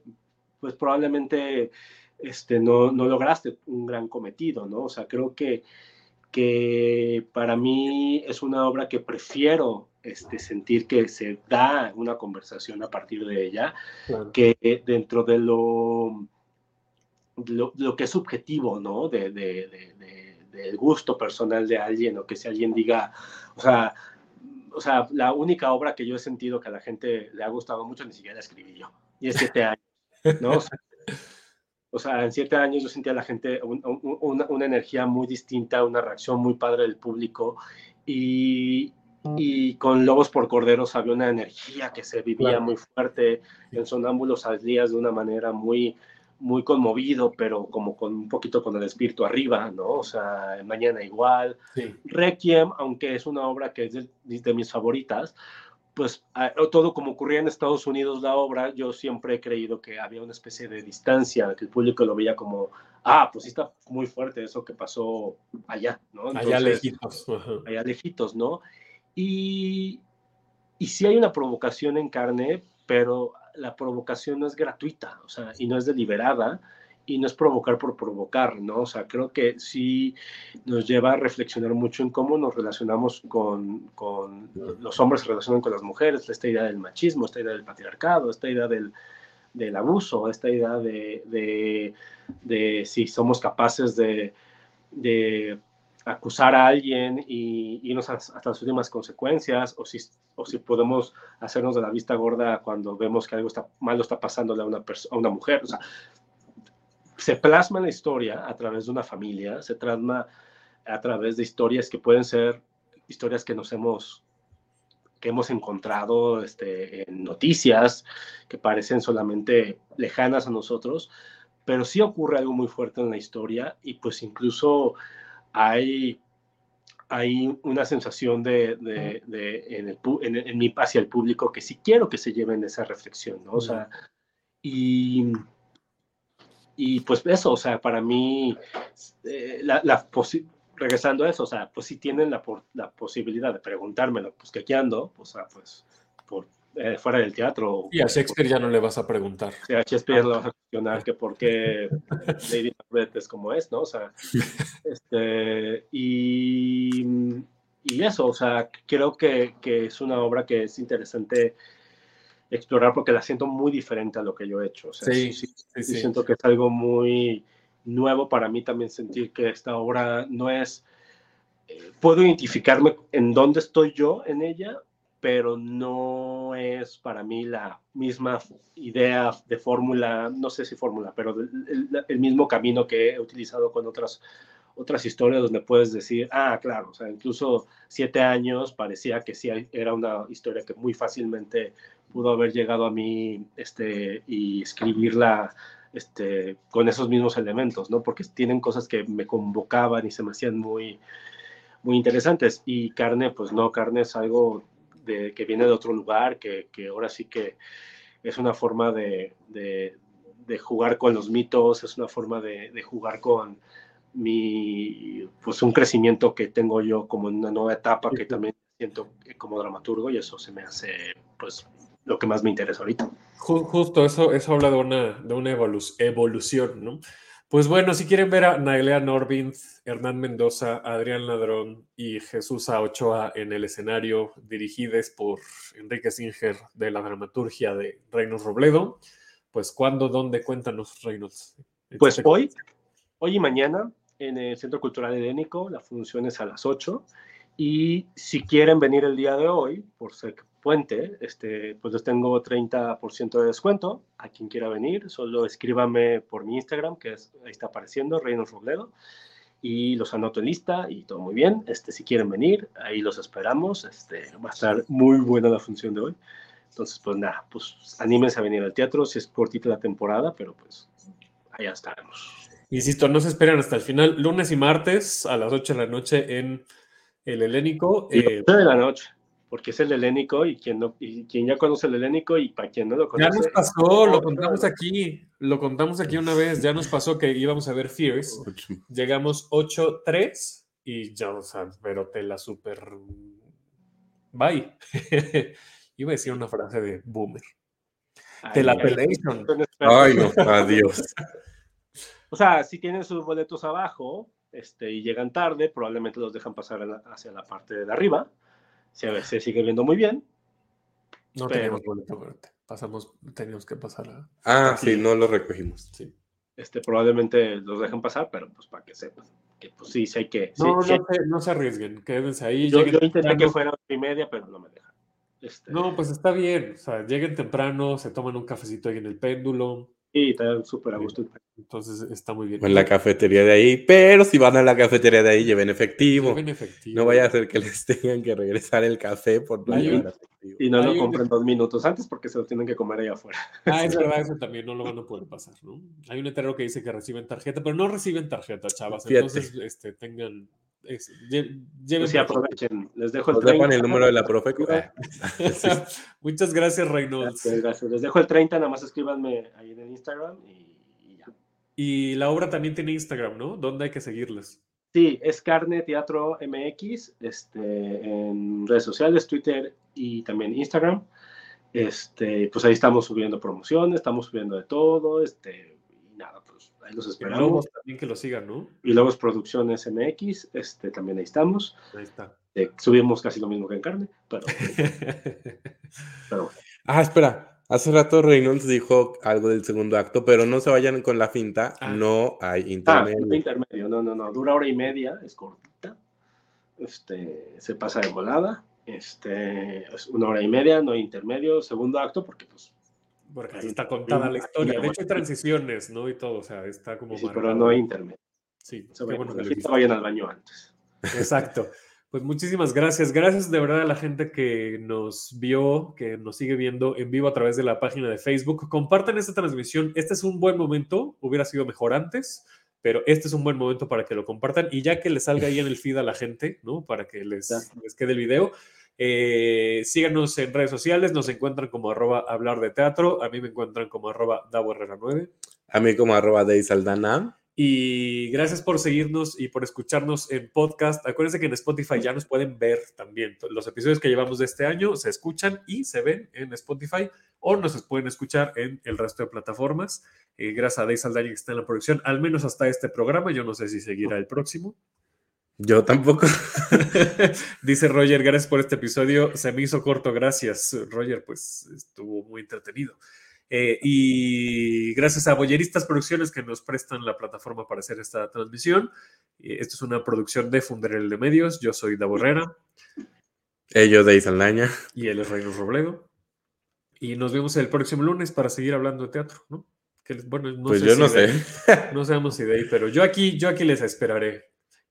pues probablemente este, no, no lograste un gran cometido, ¿no? O sea, creo que, que para mí es una obra que prefiero este, sentir que se da una conversación a partir de ella, que dentro de lo, lo, que es subjetivo, ¿no? De, del gusto personal de alguien, o que si alguien diga, o sea, o sea, la única obra que yo he sentido que a la gente le ha gustado mucho ni siquiera la escribí yo, y es siete años, ¿no? O sea, en siete años yo sentía a la gente una, una, energía muy distinta, una reacción muy padre del público y, y con Lobos por Corderos había una energía que se vivía muy fuerte, en Sonámbulos salías de una manera muy, muy conmovido, pero como con un poquito con el espíritu arriba, ¿no? O sea, Mañana igual. Requiem, aunque es una obra que es de, mis favoritas, pues todo como ocurría en Estados Unidos la obra, yo siempre he creído que había una especie de distancia, que el público lo veía como, ah, pues sí está muy fuerte eso que pasó allá, ¿no? allá lejitos. Allá lejitos, ¿no? Y, y sí hay una provocación en carne, pero la provocación no es gratuita, o sea, y no es deliberada, y no es provocar por provocar, ¿no? O sea, creo que sí nos lleva a reflexionar mucho en cómo nos relacionamos con, con los hombres se relacionan con las mujeres, esta idea del machismo, esta idea del patriarcado, esta idea del, del abuso, esta idea de, de, si somos capaces de, de acusar a alguien y irnos hasta las últimas consecuencias, o si, o si podemos hacernos de la vista gorda cuando vemos que algo está, malo está pasándole a una, a una mujer. O sea, se plasma la historia a través de una familia, se plasma a través de historias que pueden ser historias que nos hemos que hemos encontrado este, en noticias que parecen solamente lejanas a nosotros, pero sí ocurre algo muy fuerte en la historia y pues incluso hay, hay una sensación de, de, en, el, en, en, mi, hacia el público que sí quiero que se lleven esa reflexión, ¿no? O sea, y, y pues eso, o sea, para mí, eh, la, la regresando a eso, o sea, pues si tienen la, la posibilidad de preguntármelo, pues que aquí ando, pues, pues por, eh, fuera del teatro. Y a Shakespeare ya no le vas a preguntar. Sí, a Shakespeare le vas a cuestionar que por qué Lady Macbeth es como es, ¿no? O sea, este, y, y eso, o sea, creo que, que, es una obra que es interesante explorar porque la siento muy diferente a lo que yo he hecho. O sea, sí, sí, sí, sí siento que es algo muy nuevo para mí también sentir que esta obra no es... Eh, puedo identificarme en dónde estoy yo en ella, pero no es para mí la misma idea de fórmula, no sé si fórmula, pero el, mismo camino que he utilizado con otras, otras historias donde puedes decir, ah, claro, o sea, incluso siete años parecía que sí era una historia que muy fácilmente pudo haber llegado a mí este, y escribirla este, con esos mismos elementos, ¿no? Porque tienen cosas que me convocaban y se me hacían muy, muy interesantes. Y carne, pues no, carne es algo de, que viene de otro lugar, que, que ahora sí que es una forma de, de, de, jugar con los mitos, es una forma de, jugar con mi, pues un crecimiento que tengo yo como en una nueva etapa que también siento como dramaturgo y eso se me hace, pues, lo que más me interesa ahorita. Justo, eso, eso habla de una, de una evolución, ¿no? Pues bueno, si quieren ver a Nailea Norvind, Hernán Mendoza, Adrián Ladrón y Jesús A. Ochoa en el escenario, dirigidos por Enrique Singer de la dramaturgia de Reinos Robledo, pues ¿cuándo, dónde? Cuéntanos, Reinos. Pues hoy, hoy y mañana en el Centro Cultural Helénico, la función es a las 8. Y si quieren venir el día de hoy, por ser puente, este, pues les tengo 30% de descuento a quien quiera venir. Solo escríbame por mi Instagram, que es, ahí está apareciendo, Reinos Robledo, y los anoto en lista y todo muy bien. Este, si quieren venir, ahí los esperamos. Este, va a estar muy buena la función de hoy. Entonces, pues nada, pues anímense a venir al teatro, si es cortita la temporada, pero pues allá estaremos. Insisto, no se esperen hasta el final, lunes y martes a las 8 de la noche en el Helénico. Eh, de la noche porque es el helénico y quien, no, y quien ya conoce el helénico y para quien no lo conoce. Ya nos pasó, lo contamos aquí, lo contamos aquí una vez, ya nos pasó que íbamos a ver Fears, llegamos 8-3 y ya, o sea, pero te la super... Bye. Iba a decir una frase de boomer. te la. Ay, no, adiós. O sea, si tienen sus boletos abajo este, y llegan tarde, probablemente los dejan pasar hacia la parte de arriba se, se sigue viendo muy bien. No tenemos boleto Pasamos, teníamos que pasar a... Ah, sí, no lo recogimos. Sí. Este, probablemente los dejen pasar, pero pues para que sepan que pues sí, sí hay que... No, no, Se, no, se, arriesguen, quédense ahí. Yo, yo intenté que fuera y media, pero no me dejan. Este... No, pues está bien, o sea, lleguen temprano, se toman un cafecito ahí en el péndulo, Sí, está súper a gusto. Entonces está muy bien. En la cafetería de ahí, pero si van a la cafetería de ahí, lleven efectivo. Lleven efectivo. No vaya a ser que les tengan que regresar el café por no Y no lo compren dos minutos antes porque se lo tienen que comer ahí afuera. Ah, es verdad, eso también no lo van a poder pasar, ¿no? Hay un letrero que dice que reciben tarjeta, pero no reciben tarjeta, chavas. Entonces, este, tengan es, pues sí, aprovechen. Les dejo el 30. el número de la profe. Muchas gracias, Reynolds. Gracias, Les dejo el 30, nada más escríbanme ahí en el Instagram y, ya. Y la obra también tiene Instagram, ¿no? ¿Dónde hay que seguirles? Sí, es Carne Teatro MX, este, en redes sociales, Twitter y también Instagram. Este, pues ahí estamos subiendo promociones, estamos subiendo de todo, este, y ahí los esperamos. también que lo sigan, ¿no? Y luego es Producciones MX, este, también ahí estamos. Ahí está. Eh, subimos casi lo mismo que en carne, pero, pero Ah, espera. Hace rato Reynolds dijo algo del segundo acto, pero no se vayan con la finta, ah. no hay ah, intermedio. Ah, intermedio, no, no, no, dura hora y media, es cortita, este, se pasa de volada, este, es una hora y media, no hay intermedio, segundo acto, porque pues porque ahí está contada la historia. De hecho, hay transiciones, ¿no? Y todo, o sea, está como. Sí, pero no hay internet. Sí, qué bueno que vayan al baño antes. Exacto. Pues muchísimas gracias. Gracias de verdad a la gente que nos vio, que nos sigue viendo en vivo a través de la página de Facebook. Compartan esta transmisión. Este es un buen momento. Hubiera sido mejor antes, pero este es un buen momento para que lo compartan. Y ya que le salga ahí en el feed a la gente, ¿no? Para que les, les quede el video. Eh, síganos en redes sociales, nos encuentran como arroba hablar de teatro, a mí me encuentran como arroba Davo 9. A mí como arroba Saldana. Y gracias por seguirnos y por escucharnos en podcast. Acuérdense que en Spotify ya nos pueden ver también. Los episodios que llevamos de este año se escuchan y se ven en Spotify o nos pueden escuchar en el resto de plataformas. Eh, gracias a Day Saldaña que está en la producción, al menos hasta este programa. Yo no sé si seguirá el próximo. Yo tampoco. Dice Roger, gracias por este episodio. Se me hizo corto, gracias. Roger, pues estuvo muy entretenido. Eh, y gracias a Boyeristas Producciones que nos prestan la plataforma para hacer esta transmisión. Eh, esto es una producción de Funderel de Medios. Yo soy Davo Herrera. Ellos de Saldaña. Y él es Reino Robledo. Y nos vemos el próximo lunes para seguir hablando de teatro, ¿no? Que, bueno, no pues yo no sé. no sabemos si de ahí, pero yo aquí, yo aquí les esperaré.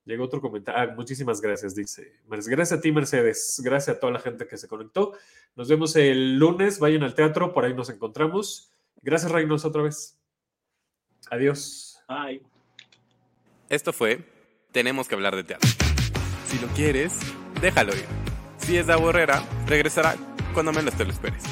Llegó otro comentario. Ah, muchísimas gracias, dice. Gracias a ti, Mercedes. Gracias a toda la gente que se conectó. Nos vemos el lunes. Vayan al teatro, por ahí nos encontramos. Gracias, Reynos, otra vez. Adiós. Bye. Esto fue Tenemos que hablar de teatro. Si lo quieres, déjalo ir. Si es de aburrera, regresará cuando menos te lo esperes.